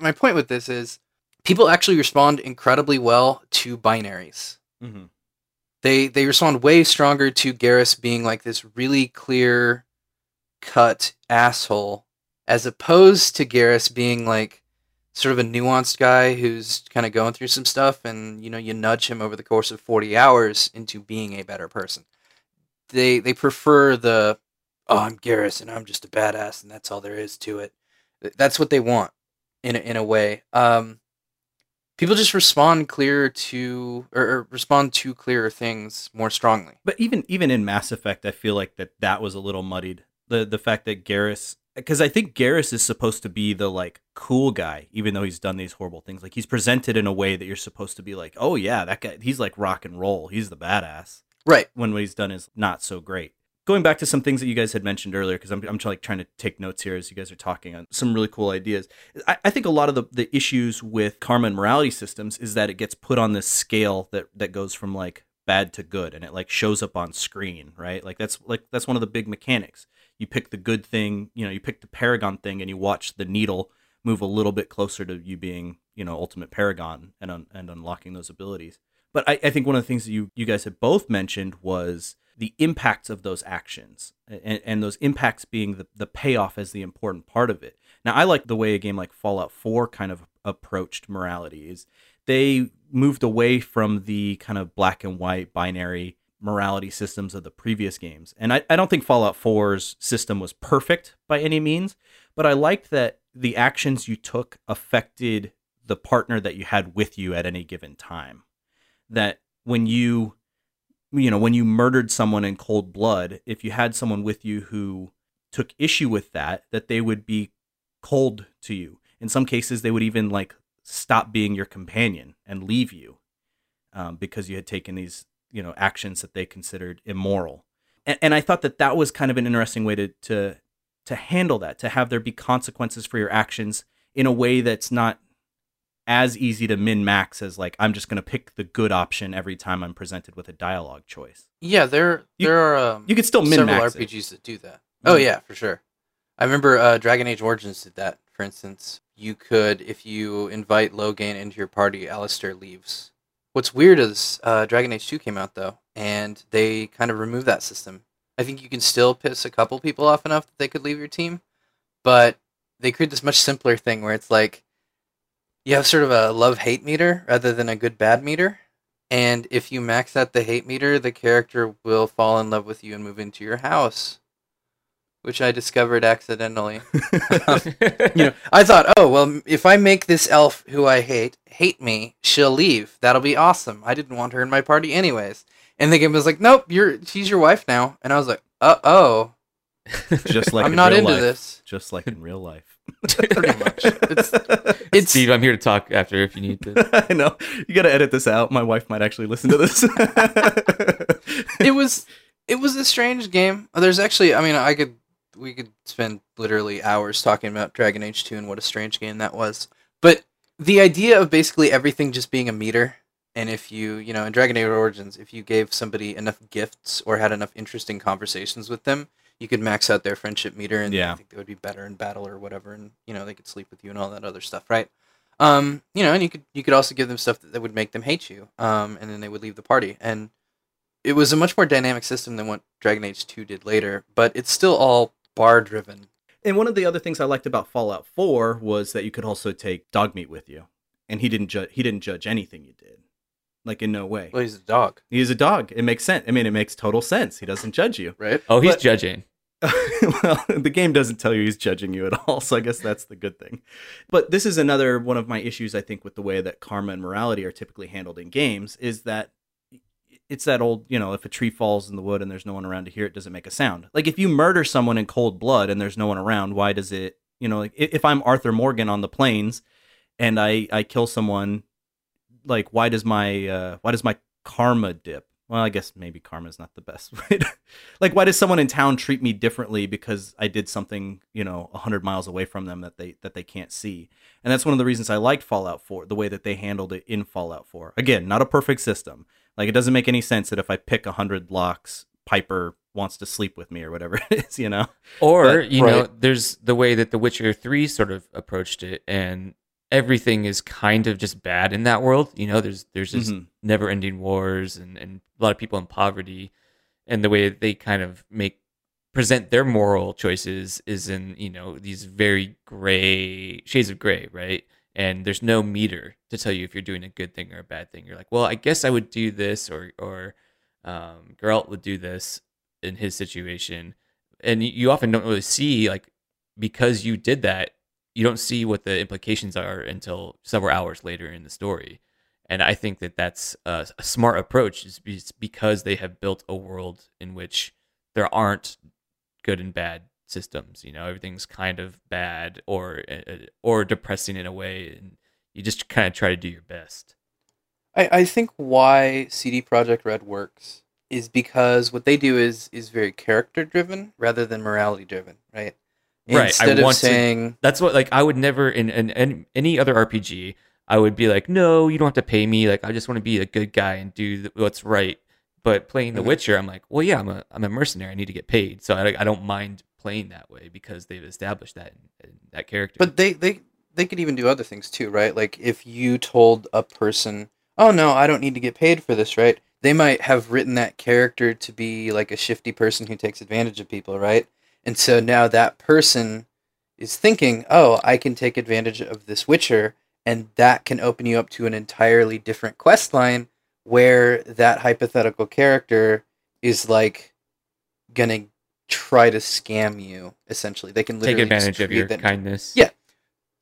My point with this is people actually respond incredibly well to binaries. hmm They they respond way stronger to Garrus being like this really clear cut asshole as opposed to Garrus being like sort of a nuanced guy who's kind of going through some stuff and you know you nudge him over the course of 40 hours into being a better person. They they prefer the oh I'm Garrus and I'm just a badass and that's all there is to it. That's what they want in a, in a way. Um people just respond clearer to or, or respond to clearer things more strongly. But even even in Mass Effect, I feel like that that was a little muddied. The the fact that Garrus, because I think Garrus is supposed to be the like cool guy, even though he's done these horrible things. Like he's presented in a way that you're supposed to be like, oh yeah, that guy, he's like rock and roll. He's the badass. Right. when what he's done is not so great. Going back to some things that you guys had mentioned earlier, because I'm, I'm like trying to take notes here as you guys are talking on some really cool ideas. I, I think a lot of the, the issues with karma and morality systems is that it gets put on this scale that, that goes from like bad to good and it like shows up on screen, right? Like that's like that's one of the big mechanics. You pick the good thing, you know, you pick the paragon thing and you watch the needle move a little bit closer to you being, you know, ultimate paragon and un- and unlocking those abilities. But I, I think one of the things that you, you guys had both mentioned was the impacts of those actions and, and those impacts being the, the payoff as the important part of it. Now, I like the way a game like Fallout 4 kind of approached morality is they moved away from the kind of black and white binary morality systems of the previous games. And I, I don't think Fallout 4's system was perfect by any means, but I liked that the actions you took affected the partner that you had with you at any given time that when you you know when you murdered someone in cold blood if you had someone with you who took issue with that that they would be cold to you in some cases they would even like stop being your companion and leave you um, because you had taken these you know actions that they considered immoral and, and i thought that that was kind of an interesting way to to to handle that to have there be consequences for your actions in a way that's not as easy to min max as like I'm just gonna pick the good option every time I'm presented with a dialogue choice. Yeah, there You- there are um, You could still min max RPGs that do that. Oh Mhm. yeah, for sure. I remember uh, Dragon Age Origins did that. For instance, you could if you invite Loghain into your party, Alistair leaves. What's weird is uh, Dragon Age Two came out though, and they kind of removed that system. I think you can still piss a couple people off enough that they could leave your team, but they create this much simpler thing where it's like you have sort of a love hate meter rather than a good bad meter. And if you max out the hate meter, the character will fall in love with you and move into your house, which I discovered accidentally. You know, I thought, oh well, if I make this elf who I hate hate me, she'll leave. That'll be awesome. I didn't want her in my party anyways. And the game was like, nope, you're she's your wife now. And I was like, uh oh, just like I'm in not real into life. this. Just like in real life. Pretty much. It's it's Steve, I'm here to talk after if you need to. I know. You gotta edit this out. My wife might actually listen to this. it was it was a strange game. There's actually, I mean, I could we could spend literally hours talking about Dragon Age 2 and what a strange game that was. But the idea of basically everything just being a meter and if you, you know, in Dragon Age Origins, if you gave somebody enough gifts or had enough interesting conversations with them, you could max out their friendship meter and Yeah. Think they would be better in battle or whatever and you know, they could sleep with you and all that other stuff, right? Um, you know, and you could you could also give them stuff that, that would make them hate you. Um, and then they would leave the party. And it was a much more dynamic system than what Dragon Age 2 did later, but it's still all bar driven. and one of the other things I liked about Fallout 4 was that you could also take Dogmeat with you. And he didn't judge he didn't judge anything you did. Like in no way. Well, he's a dog, He's a dog. It makes sense. I mean, it makes total sense. He doesn't judge you. right? Oh, he's But- judging. well, the game doesn't tell you he's judging you at all, so I guess that's the good thing. But this is another one of my issues, I think, with the way that karma and morality are typically handled in games is that it's that old, you know, if a tree falls in the wood and there's no one around to hear it, does it make a sound? Like if you murder someone in cold blood and there's no one around, why does it, you know, like if I'm Arthur Morgan on the plains and I I kill someone, like why does my uh why does my karma dip? Well, I guess maybe karma is not the best like, why does someone in town treat me differently because I did something, you know, hundred miles away from them that they that they can't see? And that's one of the reasons I liked Fallout 4, the way that they handled it in Fallout 4. Again, not a perfect system. Like, it doesn't make any sense that if I pick hundred locks, Piper wants to sleep with me or whatever it is, you know. Or, But- you know, there's the way that The Witcher 3 sort of approached it and everything is kind of just bad in that world. You know, there's there's just Mhm. never ending wars and, and a lot of people in poverty and the way that they kind of make present their moral choices is in, you know, these very gray shades of gray, right? And there's no meter to tell you if you're doing a good thing or a bad thing. You're like, well, I guess I would do this or or um Geralt would do this in his situation. And you- often don't really see like because you did that, you don't see what the implications are until several hours later in the story. And I think that that's a, a smart approach, is because they have built a world in which there aren't good and bad systems. You know, everything's kind of bad or uh, or depressing in a way, and you just kind of try to do your best. I, I think why CD Projekt Red works is because what they do is is very character driven rather than morality driven, right? Right, I Instead of want to- saying, That's what like I would never in, in, in any other RPG. I would be like, no, you don't have to pay me. Like I just want to be a good guy and do what's right. But playing The Mhm. Witcher, I'm like, well, yeah, I'm a I'm a mercenary. I need to get paid, so I, I don't mind playing that way because they've established that in, in that character. but they they they could even do other things too, right? Like if you told a person, "Oh no, I don't need to get paid for this," right? They might have written that character to be like a shifty person who takes advantage of people, right? And so now that person is thinking, "Oh, I can take advantage of this Witcher," and that can open you up to an entirely different quest line where that hypothetical character is like gonna try to scam you. Essentially, they can take literally just advantage of your that kindness. Yeah.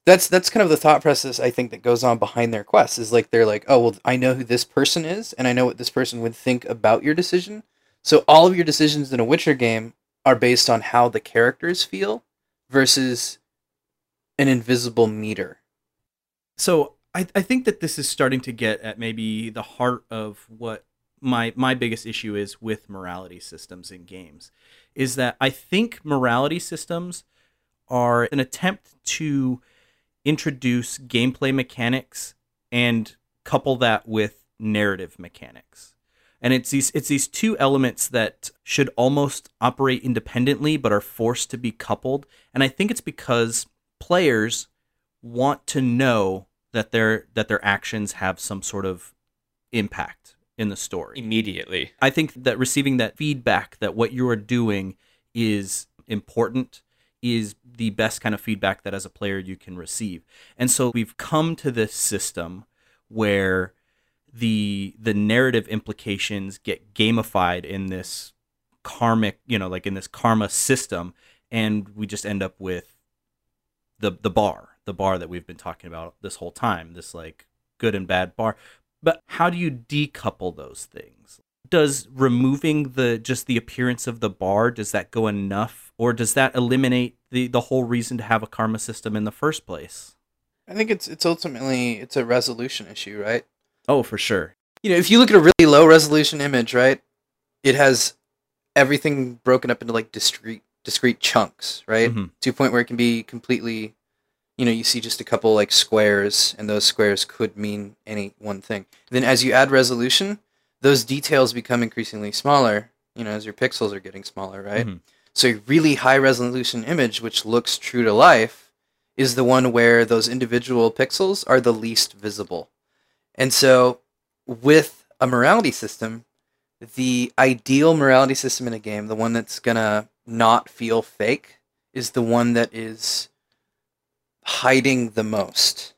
that's that's kind of the thought process I think that goes on behind their quests is like they're like, oh well, I know who this person is, and I know what this person would think about your decision. So all of your decisions in a Witcher game are based on how the characters feel versus an invisible meter. So I, I think that this is starting to get at maybe the heart of what my my biggest issue is with morality systems in games is that I think morality systems are an attempt to introduce gameplay mechanics and couple that with narrative mechanics. And it's these it's these two elements that should almost operate independently but are forced to be coupled. And I think it's because players want to know that their that their actions have some sort of impact in the story. Immediately. I think that receiving that feedback that what you are doing is important is the best kind of feedback that as a player you can receive. And so we've come to this system where the the narrative implications get gamified in this karmic, you know, like in this karma system and we just end up with the the bar, the bar that we've been talking about this whole time, this like good and bad bar. But how do you decouple those things? Does removing the just the appearance of the bar does that go enough or does that eliminate the the whole reason to have a karma system in the first place? I think it's it's ultimately it's a resolution issue, right? Oh, for sure. you know, if you look at a really low resolution image, right, it has everything broken up into like discrete discrete chunks, right? Mhm. To a point where it can be completely, you know, you see just a couple like squares, and those squares could mean any one thing. then as you add resolution, those details become increasingly smaller. You know, as your pixels are getting smaller, right? Mhm. So a really high resolution image, which looks true to life, is the one where those individual pixels are the least visible. And so with a morality system, the ideal morality system in a game, the one that's gonna not feel fake, is the one that is hiding the most.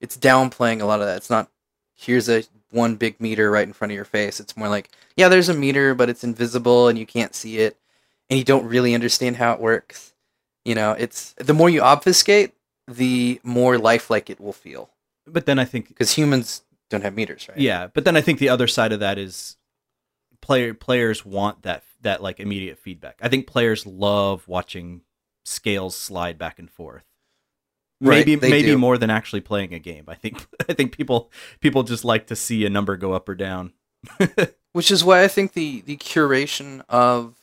It's downplaying a lot of that. It's not here's a one big meter right in front of your face. It's more like, yeah, there's a meter, but it's invisible and you can't see it and you don't really understand how it works. You know, it's the more you obfuscate, the more lifelike it will feel. But then I think Because humans don't have meters, right? Yeah, but then I think the other side of that is player players want that that like immediate feedback. I think players love watching scales slide back and forth. Right, Maybe maybe do. more than actually playing a game. I think I think people people just like to see a number go up or down. Which is why I think the the curation of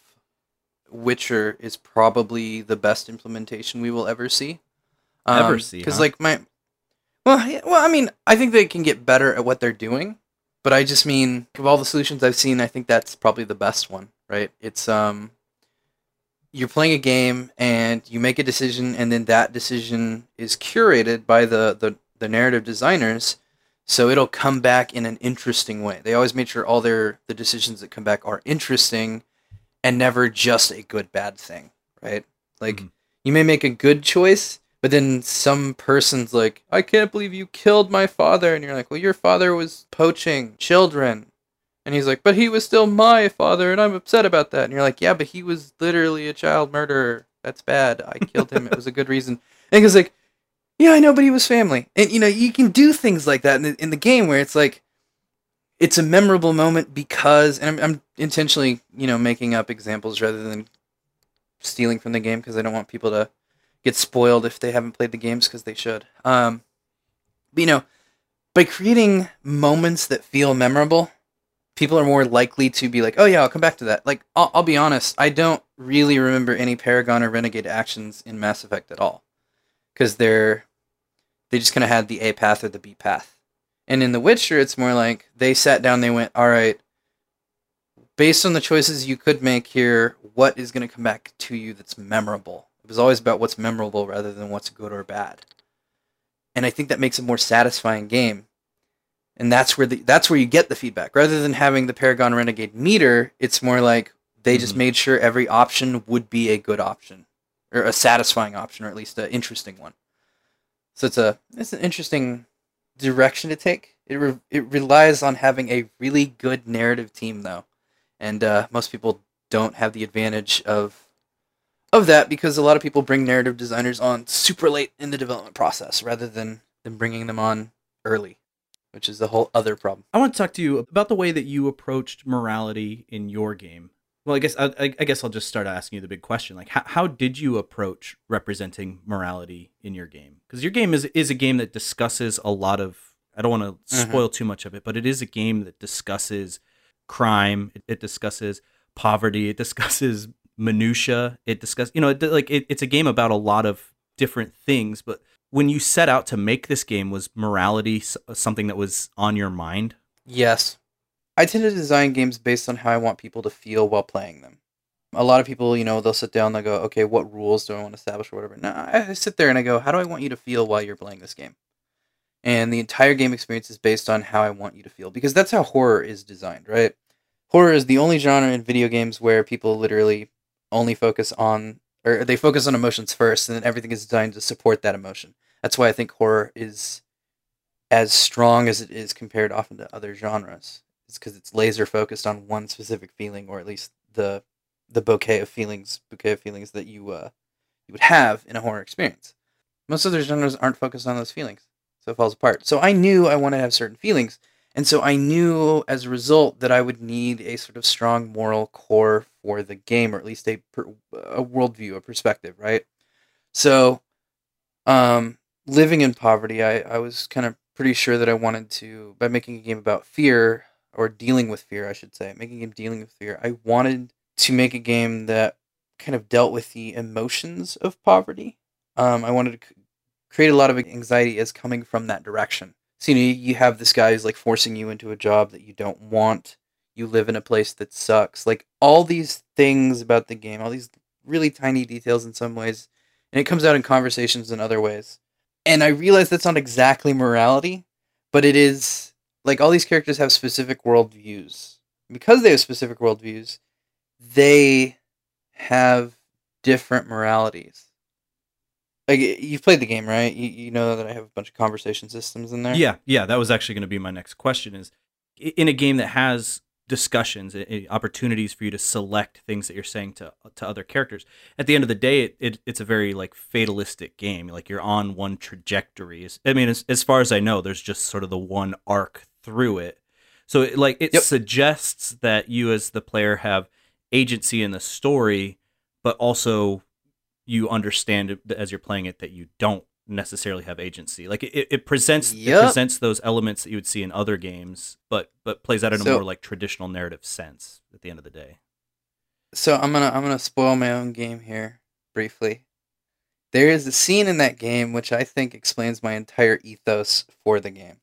Witcher is probably the best implementation we will ever see. Ever see, Because huh? like my, well, yeah, well, I mean, I think they can get better at what they're doing, but I just mean of all the solutions I've seen, I think that's probably the best one. Right? It's um, you're playing a game and you make a decision, and then that decision is curated by the the, the narrative designers so it'll come back in an interesting way. They always made sure all their the decisions that come back are interesting and never just a good bad thing, right? Like Mhm. you may make a good choice, but then some person's like, "I can't believe you killed my father." And you're like, "Well, your father was poaching children." And he's like, "But he was still my father and I'm upset about that." And you're like, "Yeah, but he was literally a child murderer. That's bad. I killed him. it was a good reason." And he's like, yeah, I know, but he was family. And you know, you can do things like that in the, in the game where it's like it's a memorable moment because and I'm, I'm intentionally, you know, making up examples rather than stealing from the game because I don't want people to get spoiled if they haven't played the games because they should. Um but you know, by creating moments that feel memorable, people are more likely to be like, oh yeah, I'll come back to that. Like, I'll, I'll be honest, I don't really remember any Paragon or Renegade actions in Mass Effect at all, because they're they just kind of had the A path or the B path. And in The Witcher, it's more like they sat down, they went, all right, based on the choices you could make here, what is going to come back to you that's memorable? It was always about what's memorable rather than what's good or bad. And I think that makes a more satisfying game. And that's where the that's where you get the feedback. Rather than having the Paragon Renegade meter, it's more like they just Mhm. made sure every option would be a good option. Or a satisfying option, or at least an interesting one. So it's a it's an interesting direction to take. It re- it relies on having a really good narrative team though, and uh, most people don't have the advantage of of that because a lot of people bring narrative designers on super late in the development process rather than than bringing them on early, which is the whole other problem. I want to talk to you about the way that you approached morality in your game. Well, I guess I, I guess I'll just start asking you the big question: like, how, how did you approach representing morality in your game? Because your game is is a game that discusses a lot of. I don't want to Mhm. spoil too much of it, but it is a game that discusses crime. It, it discusses poverty. It discusses minutia. It discuss you know it, like it, it's a game about a lot of different things. But when you set out to make this game, was morality something that was on your mind? Yes. I tend to design games based on how I want people to feel while playing them. A lot of people, you know, they'll sit down, they'll go, okay, what rules do I want to establish or whatever. No, I I sit there and I go, how do I want you to feel while you're playing this game? And the entire game experience is based on how I want you to feel because that's how horror is designed, right? Horror is the only genre in video games where people literally only focus on, or they focus on emotions first, and then everything is designed to support that emotion. That's why I think horror is as strong as it is compared often to other genres. It's because it's laser focused on one specific feeling, or at least the the bouquet of feelings, bouquet of feelings that you uh, you would have in a horror experience. Most other genres aren't focused on those feelings, so it falls apart. So I knew I wanted to have certain feelings, and so I knew as a result that I would need a sort of strong moral core for the game, or at least a a worldview, a perspective, right? So, um, living in poverty, I, I was kind of pretty sure that I wanted to, by making a game about fear, or dealing with fear, I should say, making a game dealing with fear, I wanted to make a game that kind of dealt with the emotions of poverty. Um, I wanted to create a lot of anxiety as coming from that direction. So, you know, you have this guy who's like forcing you into a job that you don't want. You live in a place that sucks. Like all these things about the game, all these really tiny details in some ways, and it comes out in conversations in other ways. And I realize that's not exactly morality, but it is like all these characters have specific worldviews. Because they have specific worldviews, they have different moralities. Like you've played the game, right? You, you know that I have a bunch of conversation systems in there. Yeah, yeah, that was actually going to be my next question is in a game that has discussions, opportunities for you to select things that you're saying to to other characters. At the end of the day, it, it it's a very like fatalistic game. Like you're on one trajectory. I mean, as, as far as I know, there's just sort of the one arc through it. So it, like it Yep. suggests that you as the player have agency in the story, but also you understand it as you're playing it that you don't necessarily have agency. Like it, it presents it presents those elements that you would see in other games, but but plays out in a more like traditional narrative sense at the end of the day. So I'm gonna I'm gonna spoil my own game here briefly. There is a scene in that game which I think explains my entire ethos for the game.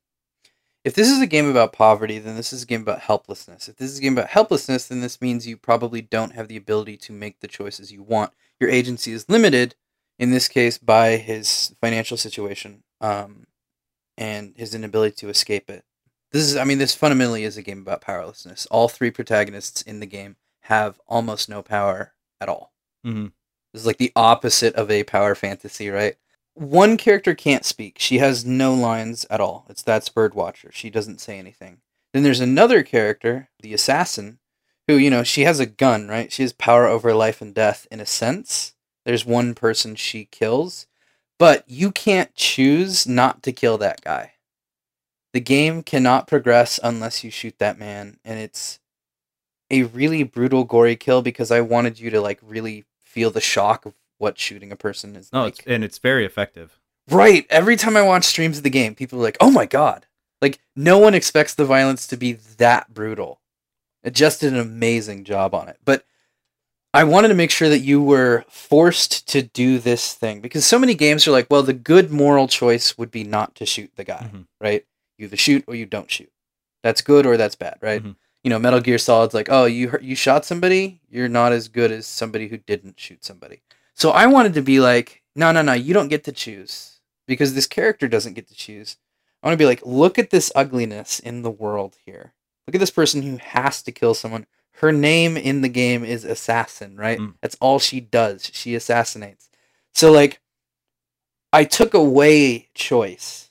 If this is a game about poverty, then this is a game about helplessness. If this is a game about helplessness, then this means you probably don't have the ability to make the choices you want. Your agency is limited, in this case, by his financial situation um, and his inability to escape it. This is, I mean, this fundamentally is a game about powerlessness. All three protagonists in the game have almost no power at all. hmm This is like the opposite of a power fantasy, right? One character can't speak. She has no lines at all. It's that's Birdwatcher. She doesn't say anything. Then there's another character, the assassin, who, you know, she has a gun, right? She has power over life and death in a sense. There's one person she kills, but you can't choose not to kill that guy. The game cannot progress unless you shoot that man, and it's a really brutal, gory kill because I wanted you to like really feel the shock of what shooting a person is No, like. it's, and it's very effective. Right. Every time I watch streams of the game, people are like, "Oh my god!" Like no one expects the violence to be that brutal. It just did an amazing job on it. But I wanted to make sure that you were forced to do this thing because so many games are like, well, the good moral choice would be not to shoot the guy, Mhm. right? You either shoot or you don't shoot. That's good or that's bad, right? Mhm. You know, Metal Gear Solid's like, oh, you you shot somebody, you're not as good as somebody who didn't shoot somebody. So I wanted to be like, no, no, no, you don't get to choose because this character doesn't get to choose. I want to be like, look at this ugliness in the world here. Look at this person who has to kill someone. Her name in the game is Assassin, right? Mm. That's all she does. She assassinates. So, like, I took away choice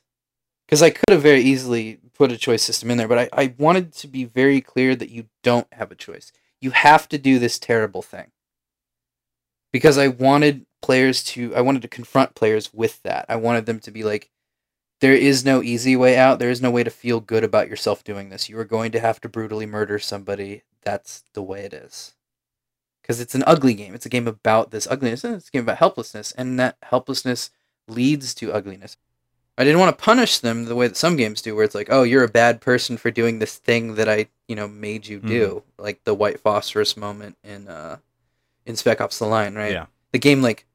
because I could have very easily put a choice system in there, but I, I wanted to be very clear that you don't have a choice. You have to do this terrible thing because I wanted players to I wanted to confront players with that. I wanted them to be like there is no easy way out. There is no way to feel good about yourself doing this. You are going to have to brutally murder somebody. That's the way it is. Cuz it's an ugly game. It's a game about this ugliness and it's a game about helplessness and that helplessness leads to ugliness. I didn't want to punish them the way that some games do where it's like, "Oh, you're a bad person for doing this thing that I, you know, made you do." Like the white phosphorus moment in uh in Spec Ops the Line, right? Yeah. the game like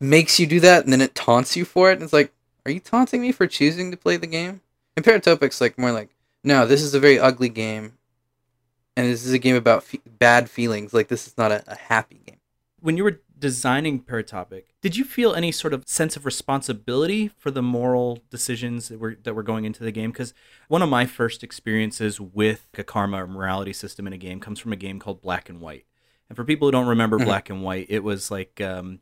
makes you do that and then it taunts you for it and it's like are you taunting me for choosing to play the game and paratopic's like more like no this is a very ugly game and this is a game about fe- bad feelings like this is not a, a happy game When you were designing Paratopic, did you feel any sort of sense of responsibility for the moral decisions that were that were going into the game? Because one of my first experiences with a karma or morality system in a game comes from a game called Black and White. And for people who don't remember Mhm. Black and White, it was like um,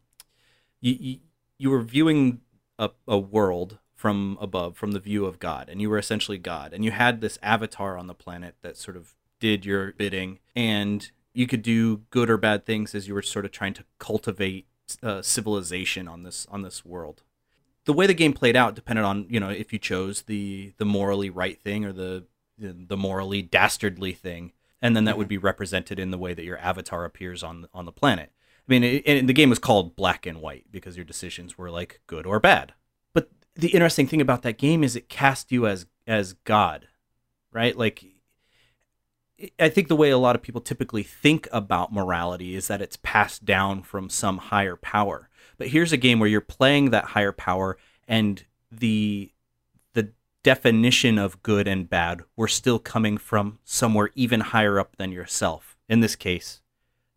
you, you you were viewing a, a world from above, from the view of God, and you were essentially God, and you had this avatar on the planet that sort of did your bidding, and you could do good or bad things as you were sort of trying to cultivate uh, civilization on this on this world. The way the game played out depended on you know if you chose the the morally right thing or the the morally dastardly thing, and then that would be represented in the way that your avatar appears on on the planet. I mean, it, and the game was called Black and White because your decisions were like good or bad. But the interesting thing about that game is it cast you as as God, right? Like I think the way a lot of people typically think about morality is that it's passed down from some higher power. But here's a game where you're playing that higher power and the the definition of good and bad were still coming from somewhere even higher up than yourself. In this case,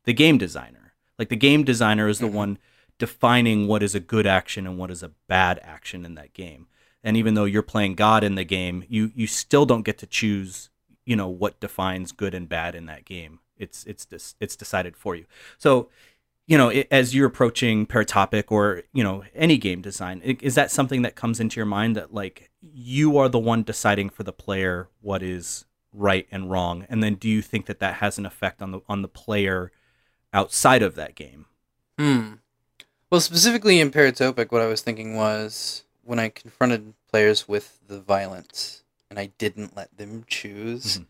the game designer. Like the game designer is the Mhm. one defining what is a good action and what is a bad action in that game. And even though you're playing God in the game, you you still don't get to choose, you know, what defines good and bad in that game. It's it's dis- it's decided for you. So, you know, it, as you're approaching Paratopic or you know any game design, is that something that comes into your mind that like you are the one deciding for the player what is right and wrong, and then do you think that that has an effect on the on the player outside of that game? Hmm. Well, specifically in Paratopic, what I was thinking was when I confronted players with the violence and I didn't let them choose, Mhm.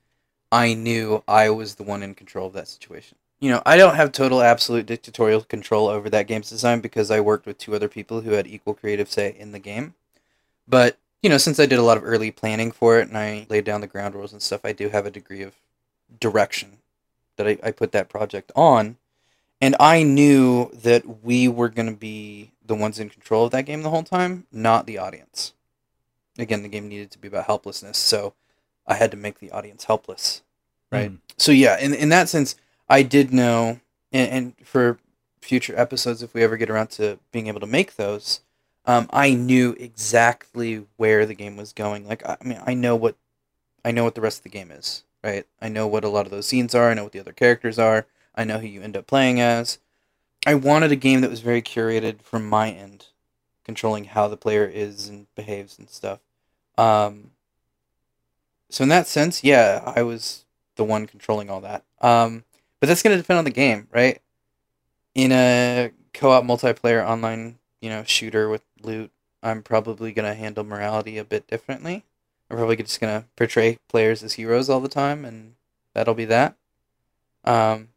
I knew I was the one in control of that situation. You know, I don't have total absolute dictatorial control over that game's design because I worked with two other people who had equal creative say in the game. But, you know, since I did a lot of early planning for it and I laid down the ground rules and stuff, I do have a degree of direction that I, I put that project on and I knew that we were going to be the ones in control of that game the whole time, not the audience. Again, the game needed to be about helplessness, so I had to make the audience helpless. Right. Mm. So yeah, in in that sense, I did know, and, and for future episodes, if we ever get around to being able to make those, um, I knew exactly where the game was going. Like I, I mean, I know what, I know what the rest of the game is. Right. I know what a lot of those scenes are. I know what the other characters are. I know who you end up playing as. I wanted a game that was very curated from my end, controlling how the player is and behaves and stuff. Um, so in that sense, yeah, I was the one controlling all that. Um, but that's going to depend on the game, right? In a co-op multiplayer online, you know, shooter with loot, I'm probably going to handle morality a bit differently. I'm probably just going to portray players as heroes all the time, and that'll be that. Um,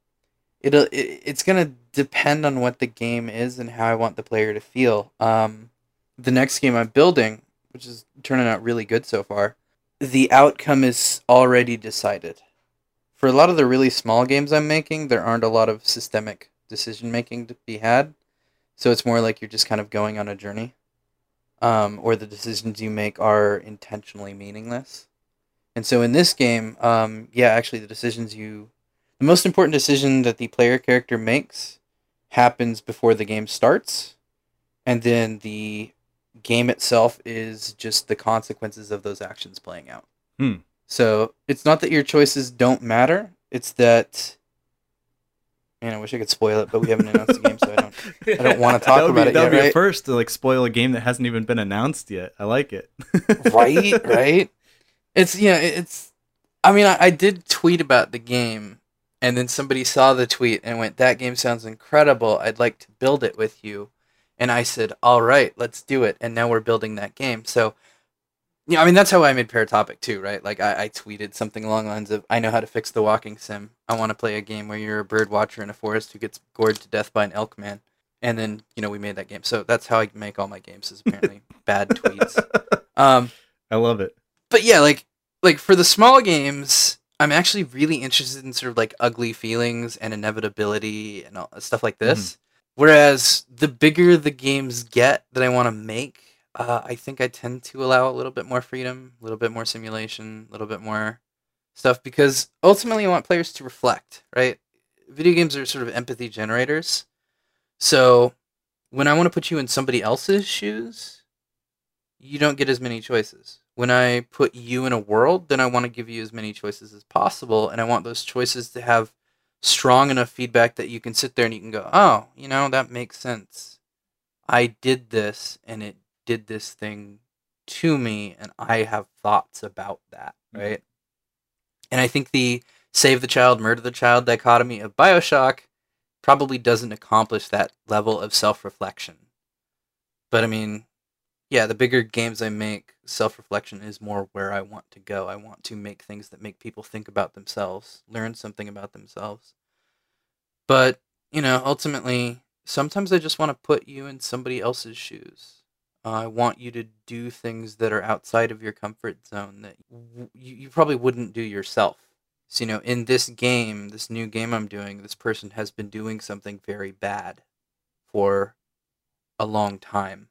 it'll it, it's gonna depend on what the game is and how I want the player to feel. Um, the next game I'm building, which is turning out really good so far, the outcome is already decided for a lot of the really small games I'm making, there aren't a lot of systemic decision making to be had. So it's more like you're just kind of going on a journey, um, or the decisions you make are intentionally meaningless. And so in this game, um, yeah, actually, the decisions you, the most important decision that the player character makes happens before the game starts, and then the game itself is just the consequences of those actions playing out. Hmm. So it's not that your choices don't matter; it's that. Man, I wish I could spoil it, but we haven't announced the game, so I don't. I don't want to talk would about be, it That yet, would be right? first to like spoil a game that hasn't even been announced yet. I like it. right right it's yeah it's i mean I, I did tweet about the game and then somebody saw the tweet and went that game sounds incredible. I'd like to build it with you. And i said all right let's do it. And now we're building that game. So yeah i mean that's how i made paratopic too right? Like i, I tweeted something along the lines of i know how to fix the walking sim. I want to play a game where you're a bird watcher in a forest who gets gored to death by an elk man. And then you know we made that game. So that's how i make all my games is apparently bad tweets. Um I love it. but yeah, like like for the small games, I'm actually really interested in sort of like ugly feelings and inevitability and all, stuff like this. Whereas the bigger the games get that I want to make, uh, I think I tend to allow a little bit more freedom, a little bit more simulation, a little bit more stuff because ultimately I want players to reflect, right? Video games are sort of empathy generators. So when I want to put you in somebody else's shoes, you don't get as many choices. When I put you in a world, then I want to give you as many choices as possible, and I want those choices to have strong enough feedback that you can sit there and you can go, "Oh, you know, that makes sense. I did this and it did this thing to me and I have thoughts about that." Mhm. Right? And I think the save the child, murder the child dichotomy of BioShock probably doesn't accomplish that level of self-reflection. But I mean, yeah, the bigger games I make, self reflection is more where I want to go. I want to make things that make people think about themselves, learn something about themselves. But, you know, ultimately, sometimes I just want to put you in somebody else's shoes. I want you to do things that are outside of your comfort zone that w- you probably wouldn't do yourself. So, you know, in this game, this new game I'm doing, this person has been doing something very bad for a long time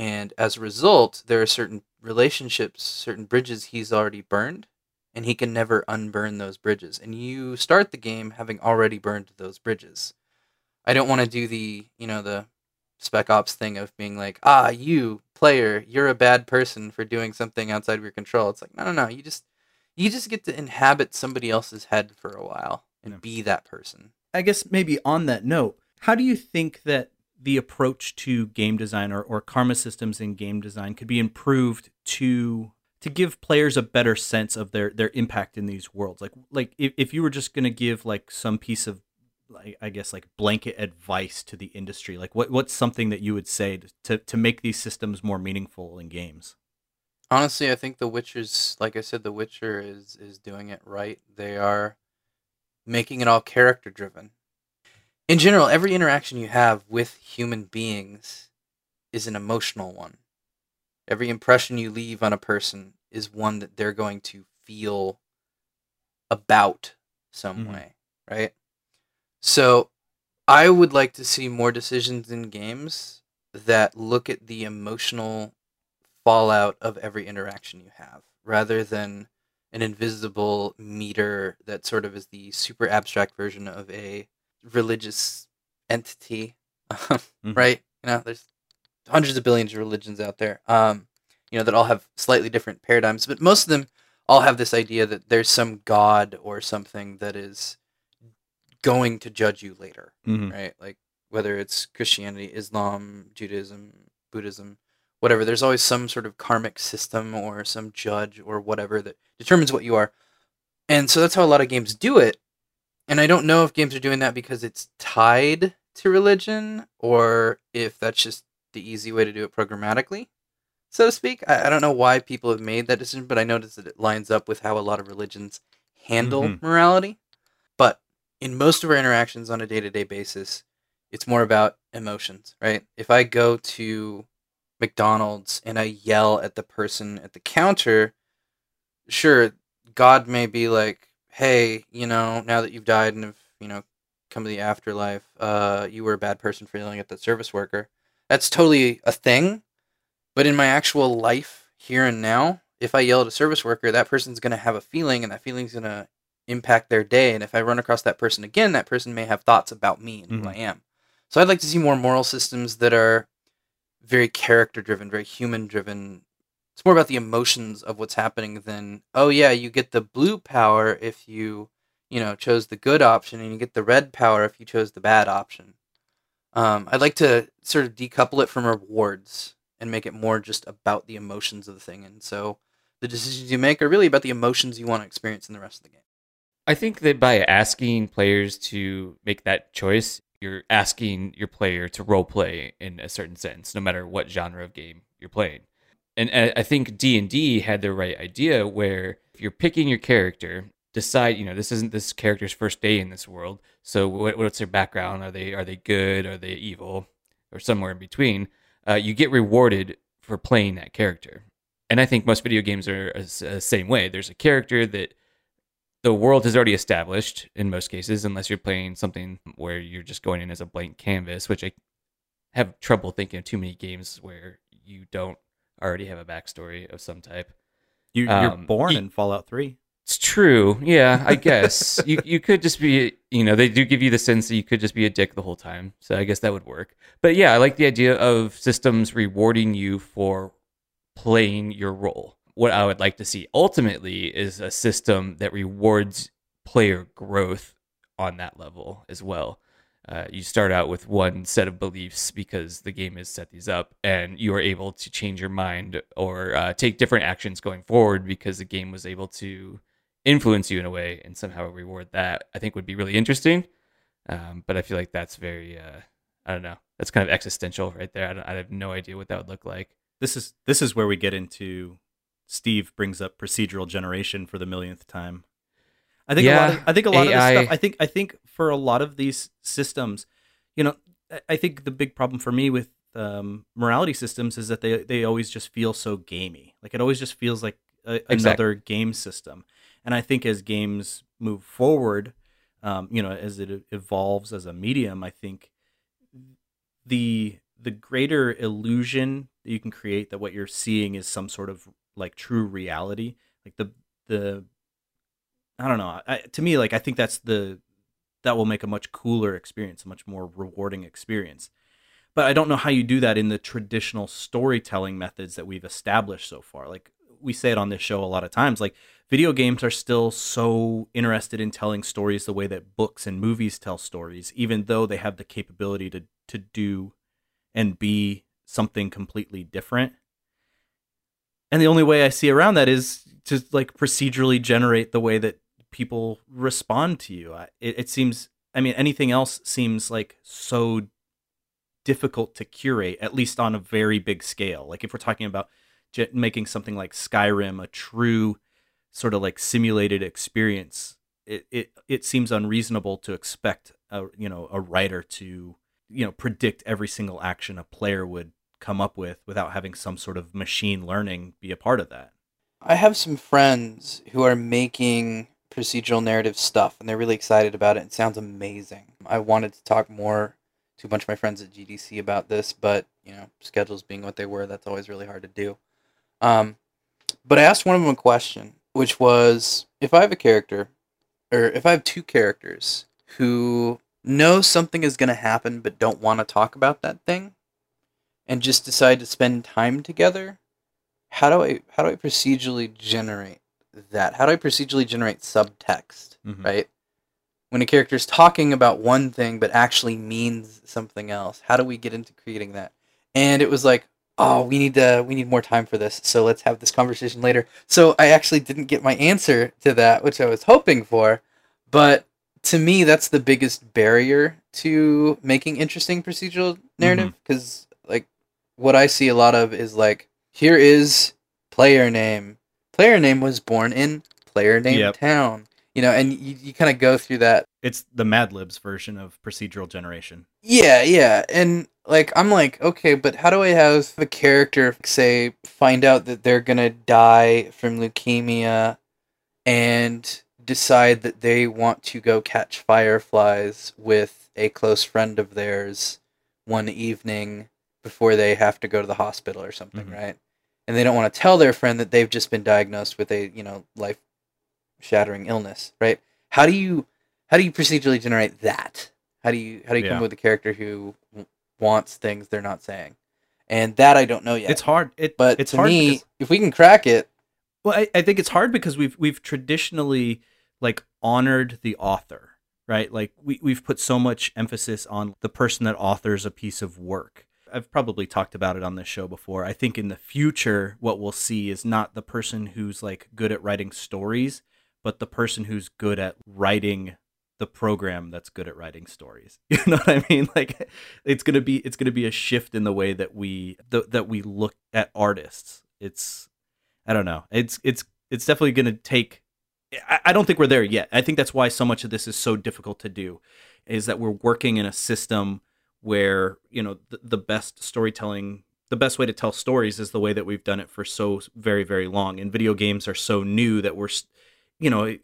and as a result, there are certain relationships, certain bridges he's already burned, and he can never unburn those bridges. And you start the game having already burned those bridges. I don't want to do the, you know, the spec ops thing of being like, ah, you player, you're a bad person for doing something outside of your control. It's like, no, no, no. You just, you just get to inhabit somebody else's head for a while and Yeah. be that person. I guess maybe on that note, how do you think that the approach to game design or, or karma systems in game design could be improved to to give players a better sense of their their impact in these worlds? Like like if, if you were just gonna give like some piece of like I guess like blanket advice to the industry, like what what's something that you would say to, to, to make these systems more meaningful in games? Honestly, I think The Witcher's, like I said, The Witcher is is doing it right. They are making it all character driven. In general, every interaction you have with human beings is an emotional one. Every impression you leave on a person is one that they're going to feel about some Mhm. way, right? So, I would like to see more decisions in games that look at the emotional fallout of every interaction you have rather than an invisible meter that sort of is the super abstract version of a religious entity right you know there's hundreds of billions of religions out there um you know that all have slightly different paradigms but most of them all have this idea that there's some god or something that is going to judge you later Mm-hmm. right? Like whether it's Christianity, Islam, Judaism, Buddhism, whatever. There's always some sort of karmic system or some judge or whatever that determines what you are. And so that's how a lot of games do it. And I don't know if games are doing that because it's tied to religion or if that's just the easy way to do it programmatically, so to speak. I, I don't know why people have made that decision, but I noticed that it lines up with how a lot of religions handle Mhm. morality. But in most of our interactions on a day to day basis, it's more about emotions, right? If I go to McDonald's and I yell at the person at the counter, sure, God may be like, hey, you know, now that you've died and have, you know, come to the afterlife, uh, you were a bad person for yelling at that service worker. That's totally a thing. But in my actual life here and now, if I yell at a service worker, that person's going to have a feeling and that feeling's going to impact their day. And if I run across that person again, that person may have thoughts about me and Mhm. who I am. So I'd like to see more moral systems that are very character driven, very human driven. It's more about the emotions of what's happening than, oh yeah, you get the blue power if you, you know, chose the good option and you get the red power if you chose the bad option. Um, I'd like to sort of decouple it from rewards and make it more just about the emotions of the thing. And so the decisions you make are really about the emotions you want to experience in the rest of the game. I think that by asking players to make that choice, you're asking your player to role play in a certain sense, no matter what genre of game you're playing. And I I think D and D had the right idea where if you're picking your character, decide you know this isn't this character's first day in this world. So what, what's their background? Are they are they good? Are they evil? Or somewhere in between? Uh, you get rewarded for playing that character. And I think most video games are uh, the uh, same way. There's a character that the world has already established in most cases, unless you're playing something where you're just going in as a blank canvas, which I have trouble thinking of too many games where you don't already have a backstory of some type. You, you're Um, born y- in Fallout Three. It's true, yeah. I guess you you could just be, you know, they do give you the sense that you could just be a dick the whole time. So I guess that would work. But yeah, I like the idea of systems rewarding you for playing your role. What I would like to see ultimately is a system that rewards player growth on that level as well. Uh, you start out with one set of beliefs because the game has set these up, and you are able to change your mind or uh, take different actions going forward because the game was able to influence you in a way and somehow reward that. I think would be really interesting. Um, but I feel like that's very, uh, I don't know, that's kind of existential right there. I, I have no idea what that would look like. This is this is where we get into. Steve brings up procedural generation for the millionth time. I think a lot. Of, Yeah, I think a lot of this stuff. I think I think for a lot of these systems, you know, I- I think the big problem for me with um, morality systems is that they they always just feel so gamey. Like it always just feels like a, Exactly. another game system. And I think as games move forward, um, you know, as it evolves as a medium, I think the the greater illusion that you can create that what you're seeing is some sort of like true reality, like the the I don't know. I, to me, like I think that's the that will make a much cooler experience, a much more rewarding experience. But I don't know how you do that in the traditional storytelling methods that we've established so far. Like we say it on this show a lot of times, like video games are still so interested in telling stories the way that books and movies tell stories, even though they have the capability to to do and be something completely different. And the only way I see around that is to like procedurally generate the way that people respond to you. It, it seems, I mean, anything else seems like so difficult to curate, at least on a very big scale. Like if we're talking about making something like Skyrim a true sort of like simulated experience, it, it, it seems unreasonable to expect a, you know, a writer to, you know, predict every single action a player would come up with without having some sort of machine learning be a part of that. I have some friends who are making procedural narrative stuff and they're really excited about it. It sounds amazing. I wanted to talk more to a bunch of my friends at GDC about this, but you know, schedules being what they were, that's always really hard to do. Um, but I asked one of them a question, which was if I have a character, or if I have two characters who know something is going to happen but don't want to talk about that thing, and just decide to spend time together, how do I how do I procedurally generate that? How do I procedurally generate subtext, Mhm. right? When a character is talking about one thing but actually means something else, how do we get into creating that? And it was like, oh, we need to we need more time for this, so let's have this conversation later. So I actually didn't get my answer to that, which I was hoping for, but to me that's the biggest barrier to making interesting procedural narrative because like what I see a lot of is like here is player name. Player name was born in player name Yep. town. You know, and you, you kind of go through that. It's the Mad Libs version of procedural generation. Yeah, yeah. And like I'm like, okay, but how do I have a character say find out that they're going to die from leukemia and decide that they want to go catch fireflies with a close friend of theirs one evening before they have to go to the hospital or something, Mhm. right? And they don't want to tell their friend that they've just been diagnosed with a, you know, life shattering illness, right? How do you how do you procedurally generate that? How do you how do you come up with a character who wants things they're not saying? And that I don't know yet. It's hard. It, but it's to hard me, because- if we can crack it, Well, I, I think it's hard because we've we've traditionally like honored the author, right? Like we we've put so much emphasis on the person that authors a piece of work. I've probably talked about it on this show before. I think in the future, what we'll see is not the person who's like good at writing stories, but the person who's good at writing the program that's good at writing stories. You know what I mean? Like it's gonna be it's gonna be a shift in the way that we the, that we look at artists. It's I don't know. It's it's it's definitely to take. I, I don't think we're there yet. I think that's why so much of this is so difficult to do, is that we're working in a system where you know the, the best storytelling, the best way to tell stories is the way that we've done it for so very very long. And video games are so new that we're, you know, it,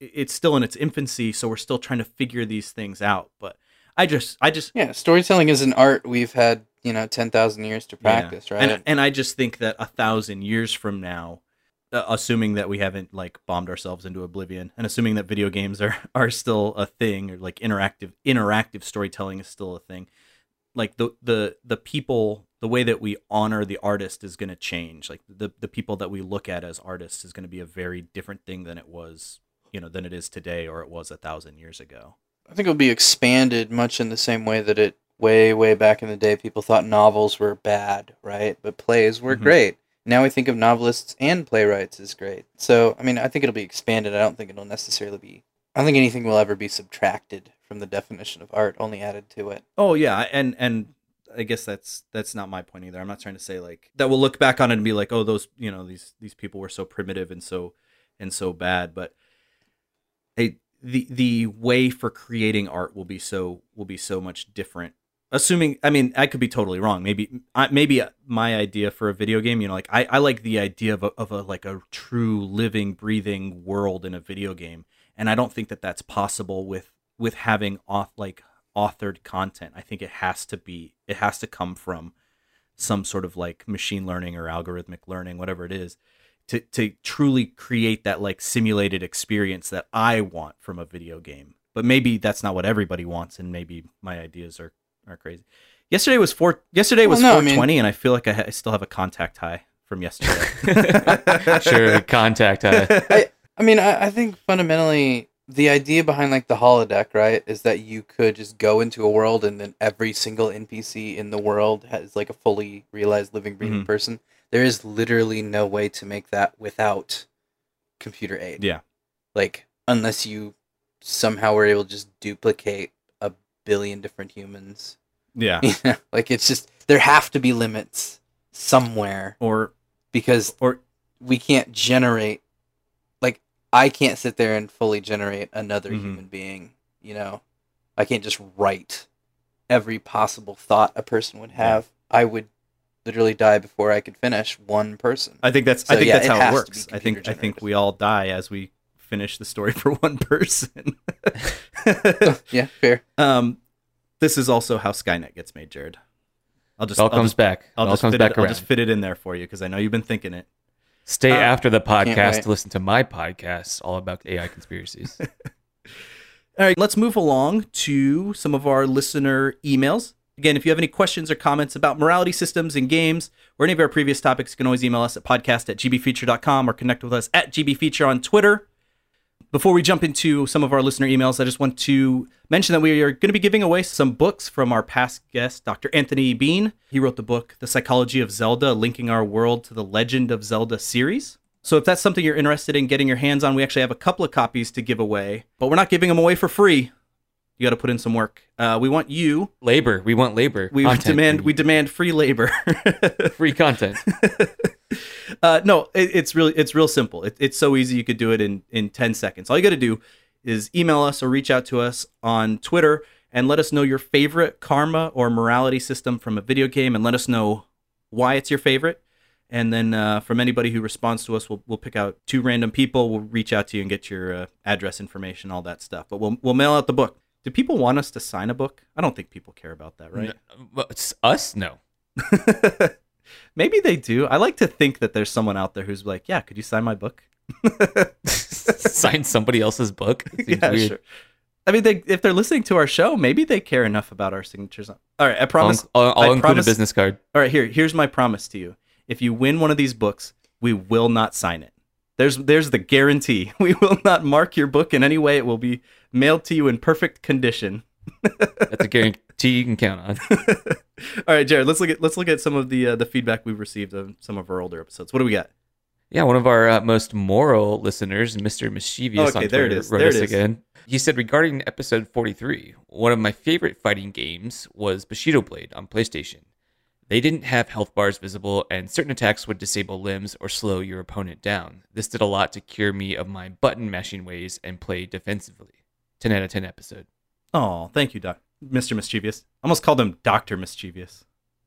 it's still in its infancy, so we're still trying to figure these things out. But I just I just yeah, storytelling is an art we've had, you know, 10,000 years to Yeah. practice, right? And and I just think that a thousand years from now, uh, assuming that we haven't like bombed ourselves into oblivion, and assuming that video games are are still a thing, or like interactive interactive storytelling is still a thing, like the the the people, the way that we honor the artist is going to change. Like the the people that we look at as artists is going to be a very different thing than it was, you know, than it is today, or it was a thousand years ago. I think it'll be expanded much in the same way that it way way back in the day people thought novels were bad, right? But plays were Mhm. great. Now we think of novelists and playwrights as great. So, I mean, I think it'll be expanded. I don't think it'll necessarily be I don't think anything will ever be subtracted from the definition of art, only added to it. Oh yeah, and and I guess that's that's not my point either. I'm not trying to say like that we'll look back on it and be like, oh, those you know these these people were so primitive and so and so bad, but they the the way for creating art will be so will be so much different. Assuming, I mean, I could be totally wrong. Maybe I, maybe my idea for a video game, you know, like I, I like the idea of a, of a like a true living, breathing world in a video game, and I don't think that that's possible with with having off like authored content. I think it has to be it has to come from some sort of like machine learning or algorithmic learning, whatever it is, to to truly create that like simulated experience that I want from a video game. But maybe that's not what everybody wants, and maybe my ideas are are crazy. Yesterday was four. Yesterday was Well, no, I mean- and I feel like I, ha- I still have a contact high from yesterday. sure, contact. high. I, I mean, I, I think fundamentally the idea behind like the holodeck, right, is that you could just go into a world and then every single NPC in the world has like a fully realized living, breathing Mhm. person. There is literally no way to make that without computer aid. Yeah. Like unless you somehow were able to just duplicate a billion different humans. yeah. like it's just there have to be limits somewhere Or because or we can't generate like I can't sit there and fully generate another Mhm. human being, you know. I can't just write every possible thought a person would have. I would literally die before I could finish one person. I think that's So, I think yeah, that's how it works. I think I think we all die as we finish the story for one person. yeah, fair. um, this is also how Skynet gets made, Jared. I'll just it all I'll comes just, back. I'll it all just comes fit back it, I'll just fit it in there for you because I know you've been thinking it. Stay Uh, after the podcast to listen to my podcast all about AI conspiracies. All right, let's move along to some of our listener emails. Again, if you have any questions or comments about morality systems in games or any of our previous topics, you can always email us at podcast at gbfeature.com or connect with us at gbfeature on Twitter. Before we jump into some of our listener emails, I just want to mention that we are going to be giving away some books from our past guest, Dr. Anthony Bean. He wrote the book, The Psychology of Zelda Linking Our World to the Legend of Zelda series. So if that's something you're interested in getting your hands on, we actually have a couple of copies to give away, but we're not giving them away for free. You got to put in some work. Uh, we want you. labor. We want labor. We Content. demand. We demand free labor. free content. uh, no, it, it's really it's real simple. It, it's so easy. You could do it in in ten seconds. All you got to do is email us or reach out to us on Twitter and let us know your favorite karma or morality system from a video game, and let us know why it's your favorite. And then uh, from anybody who responds to us, we'll, we'll pick out two random people. We'll reach out to you and get your uh, address information, all that stuff. But we'll, we'll mail out the book. Do people want us to sign a book? I don't think people care about that, right? No, us? No. Maybe they do. I like to think that there's someone out there who's like, yeah, could you sign my book? Sign somebody else's book? Yeah, weird. sure. I mean, they, if they're listening to our show, maybe they care enough about our signatures. All right, I promise. I'll, I'll I include promise- a business card. All right, here, here's my promise to you. If you win one of these books, we will not sign it. There's, there's the guarantee. We will not mark your book in any way. It will be mailed to you in perfect condition. That's a guarantee you can count on. All right, Jared. Let's look at let's look at some of the uh, the feedback we've received on some of our older episodes. What do we got? Yeah, one of our uh, most moral listeners, Mr. Mischievous Okay, on there it Twitter, is. wrote There us it is. again. He said regarding episode 43, one of my favorite fighting games was Bushido Blade on PlayStation. They didn't have health bars visible, and certain attacks would disable limbs or slow your opponent down. This did a lot to cure me of my button mashing ways and play defensively. 10 out of 10 episode. Oh, thank you, Doc, Mr. Mischievous. Almost called him Doctor Mischievous.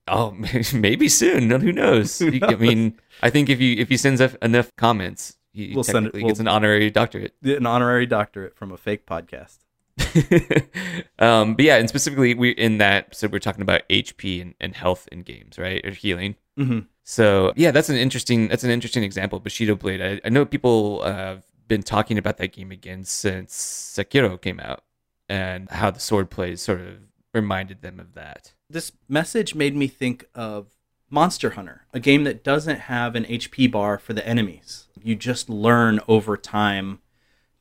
Oh, maybe soon. Who knows? Who You- I mean, I think if you if he sends enough comments, he We'll send it- we'll- gets an honorary doctorate. An honorary doctorate from a fake podcast. um, but yeah, and specifically, we in that so we're talking about HP and, and health in games, right, or healing. hmm So yeah, that's an interesting that's an interesting example. Bushido Blade. I, I know people uh, have been talking about that game again since Sekiro came out, and how the sword plays sort of reminded them of that. This message made me think of Monster Hunter, a game that doesn't have an HP bar for the enemies. You just learn over time,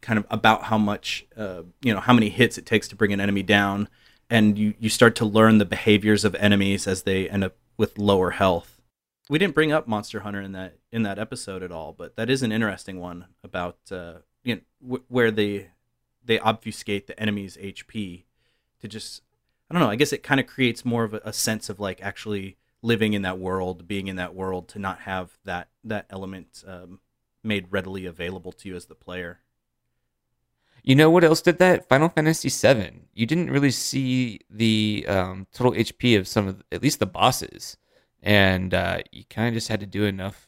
kind of about how much, uh, you know, how many hits it takes to bring an enemy down, and you you start to learn the behaviors of enemies as they end up with lower health. We didn't bring up Monster Hunter in that in that episode at all, but that is an interesting one about uh, you know wh- where they they obfuscate the enemy's HP to just I don't know. I guess it kind of creates more of a, a sense of like actually living in that world, being in that world, to not have that that element um, made readily available to you as the player. You know what else did that? Final Fantasy VII. You didn't really see the um, total HP of some of, at least the bosses, and uh, you kind of just had to do enough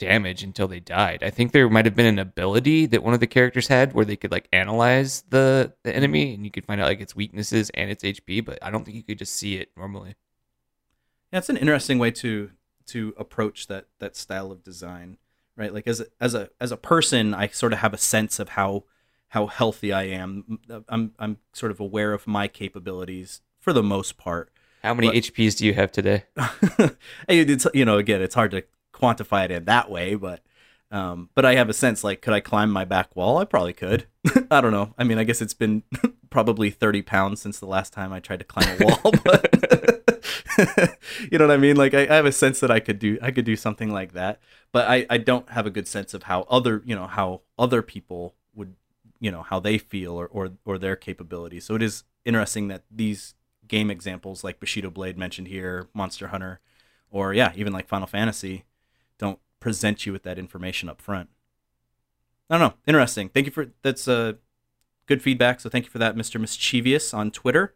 damage until they died. I think there might have been an ability that one of the characters had where they could like analyze the the enemy and you could find out like its weaknesses and its HP, but I don't think you could just see it normally. Yeah, it's an interesting way to to approach that that style of design, right? Like as a, as a as a person, I sort of have a sense of how how healthy I am. Uh, I'm I'm sort of aware of my capabilities for the most part. How many But- HPs do you have today? It's you know again it's hard to quantify it in that way but um but i have a sense like could i climb my back wall? I probably could. I don't know. I mean i guess it's been probably 30 pounds since the last time i tried to climb a wall but you know what i mean? Like I, I have a sense that i could do i could do something like that but i i don't have a good sense of how other you know how other people would you know how they feel or or, or their capabilities. So it is interesting that these game examples like bushido blade mentioned here monster hunter or yeah, even like Final Fantasy, don't present you with that information up front. I don't know. Interesting. Thank you for that's uh, good feedback. So thank you for that, Mr. Mischievous on Twitter.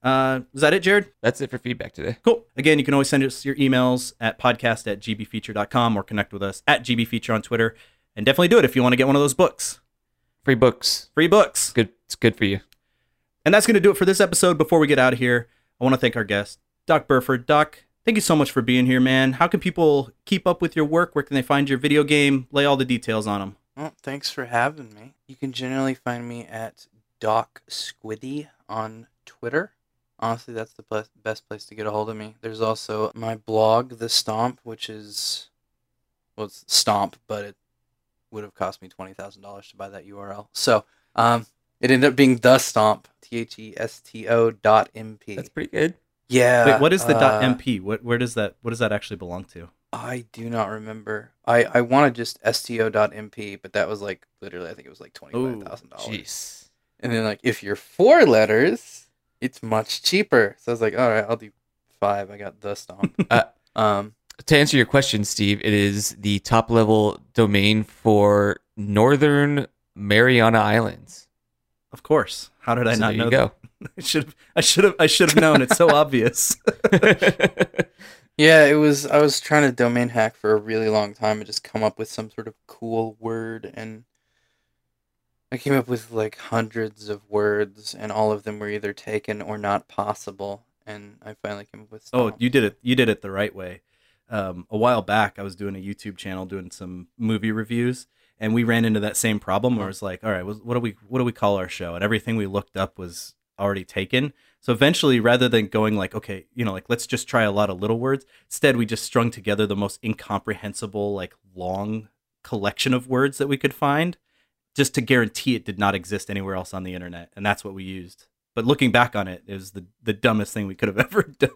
Uh, is that it, Jared? That's it for feedback today. Cool. Again, you can always send us your emails at podcast at gbfeature.com or connect with us at gbfeature on Twitter. And definitely do it if you want to get one of those books. Free books. Free books. Good. It's good for you. And that's going to do it for this episode. Before we get out of here, I want to thank our guest, Doc Burford. Doc, thank you so much for being here, man. How can people keep up with your work? Where can they find your video game? Lay all the details on them. Well, thanks for having me. You can generally find me at Doc Squiddy on Twitter. Honestly, that's the best place to get a hold of me. There's also my blog, The Stomp, which is well, it's Stomp, but it would have cost me twenty thousand dollars to buy that URL. So, um, it ended up being The Stomp, T H E S T O dot M P. That's pretty good. Yeah. Wait, what is the uh, .mp? What where does that what does that actually belong to? I do not remember. I I wanted just sto.mp, but that was like literally I think it was like twenty five thousand dollars. Jeez. And then like if you're four letters, it's much cheaper. So I was like, all right, I'll do five. I got the stomp. Uh, um, To answer your question, Steve, it is the top level domain for Northern Mariana Islands. Of course. How did I So not there know? you that? go. I should have I should have I should have known. It's so obvious. Yeah, it was. I was trying to domain hack for a really long time and just come up with some sort of cool word, and I came up with like hundreds of words, and all of them were either taken or not possible. And I finally came up with. Oh, you did it. You did it the right way. Um, a while back, I was doing a YouTube channel doing some movie reviews, and we ran into that same problem where it's like, all right, what do we what do we call our show? And everything we looked up was already taken. So eventually, rather than going like, okay, you know, like let's just try a lot of little words, instead we just strung together the most incomprehensible, like long collection of words that we could find, just to guarantee it did not exist anywhere else on the internet, and that's what we used. But looking back on it, it was the, the dumbest thing we could have ever done.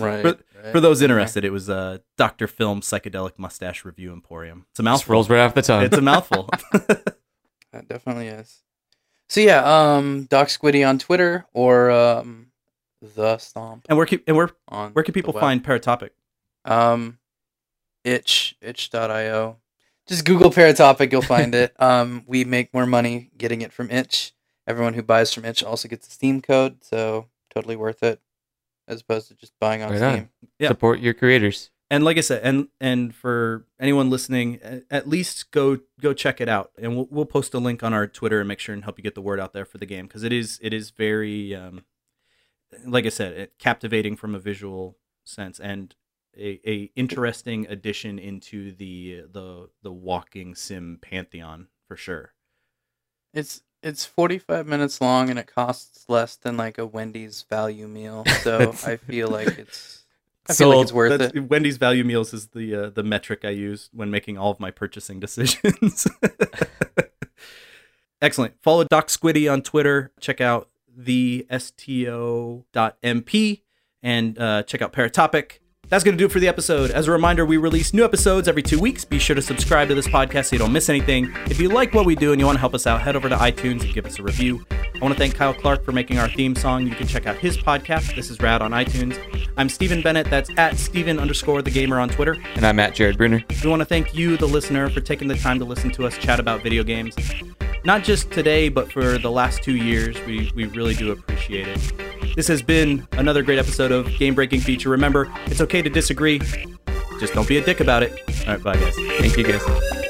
right. For, right. for those interested, it was uh, Dr. Film Psychedelic Mustache Review Emporium. It's a Just mouthful. rolls right off the tongue. It's a mouthful. That definitely is. So yeah, um, Doc Squiddy on Twitter or um, the Stomp and where can, and where on where can people find Paratopic? Um, itch itch.io. Just Google Paratopic, you'll find it. Um, we make more money getting it from Itch. Everyone who buys from Itch also gets a Steam code, so totally worth it, as opposed to just buying on Right on. Yeah. Support your creators. And like I said, and and for anyone listening, at least go go check it out, and we'll we'll post a link on our Twitter and make sure and help you get the word out there for the game. Because it is it is very, um, like I said, it, captivating from a visual sense and a, a interesting addition into the the the walking sim pantheon for sure. It's it's 45 minutes long and it costs less than like a Wendy's value meal, so I feel like it's I feel like it's worth That's- it. Wendy's value meals is the uh, the metric I use when making all of my purchasing decisions. Excellent. Follow Doc Squiddy on Twitter. Check out the sto.mp and uh, check out Paratopic. That's going to do it for the episode. As a reminder, we release new episodes every two weeks. Be sure to subscribe to this podcast so you don't miss anything. If you like what we do and you want to help us out, head over to iTunes and give us a review. I want to thank Kyle Clark for making our theme song. You can check out his podcast. This is Rad on iTunes. I'm Stephen Bennett. That's at Stephen underscore the gamer on Twitter. And I'm at Jared Bruner. We want to thank you, the listener, for taking the time to listen to us chat about video games. Not just today, but for the last two years. We, we really do appreciate it. This has been another great episode of Game Breaking Feature. Remember, it's okay to disagree, just don't be a dick about it. All right, bye, guys. Thank you guys.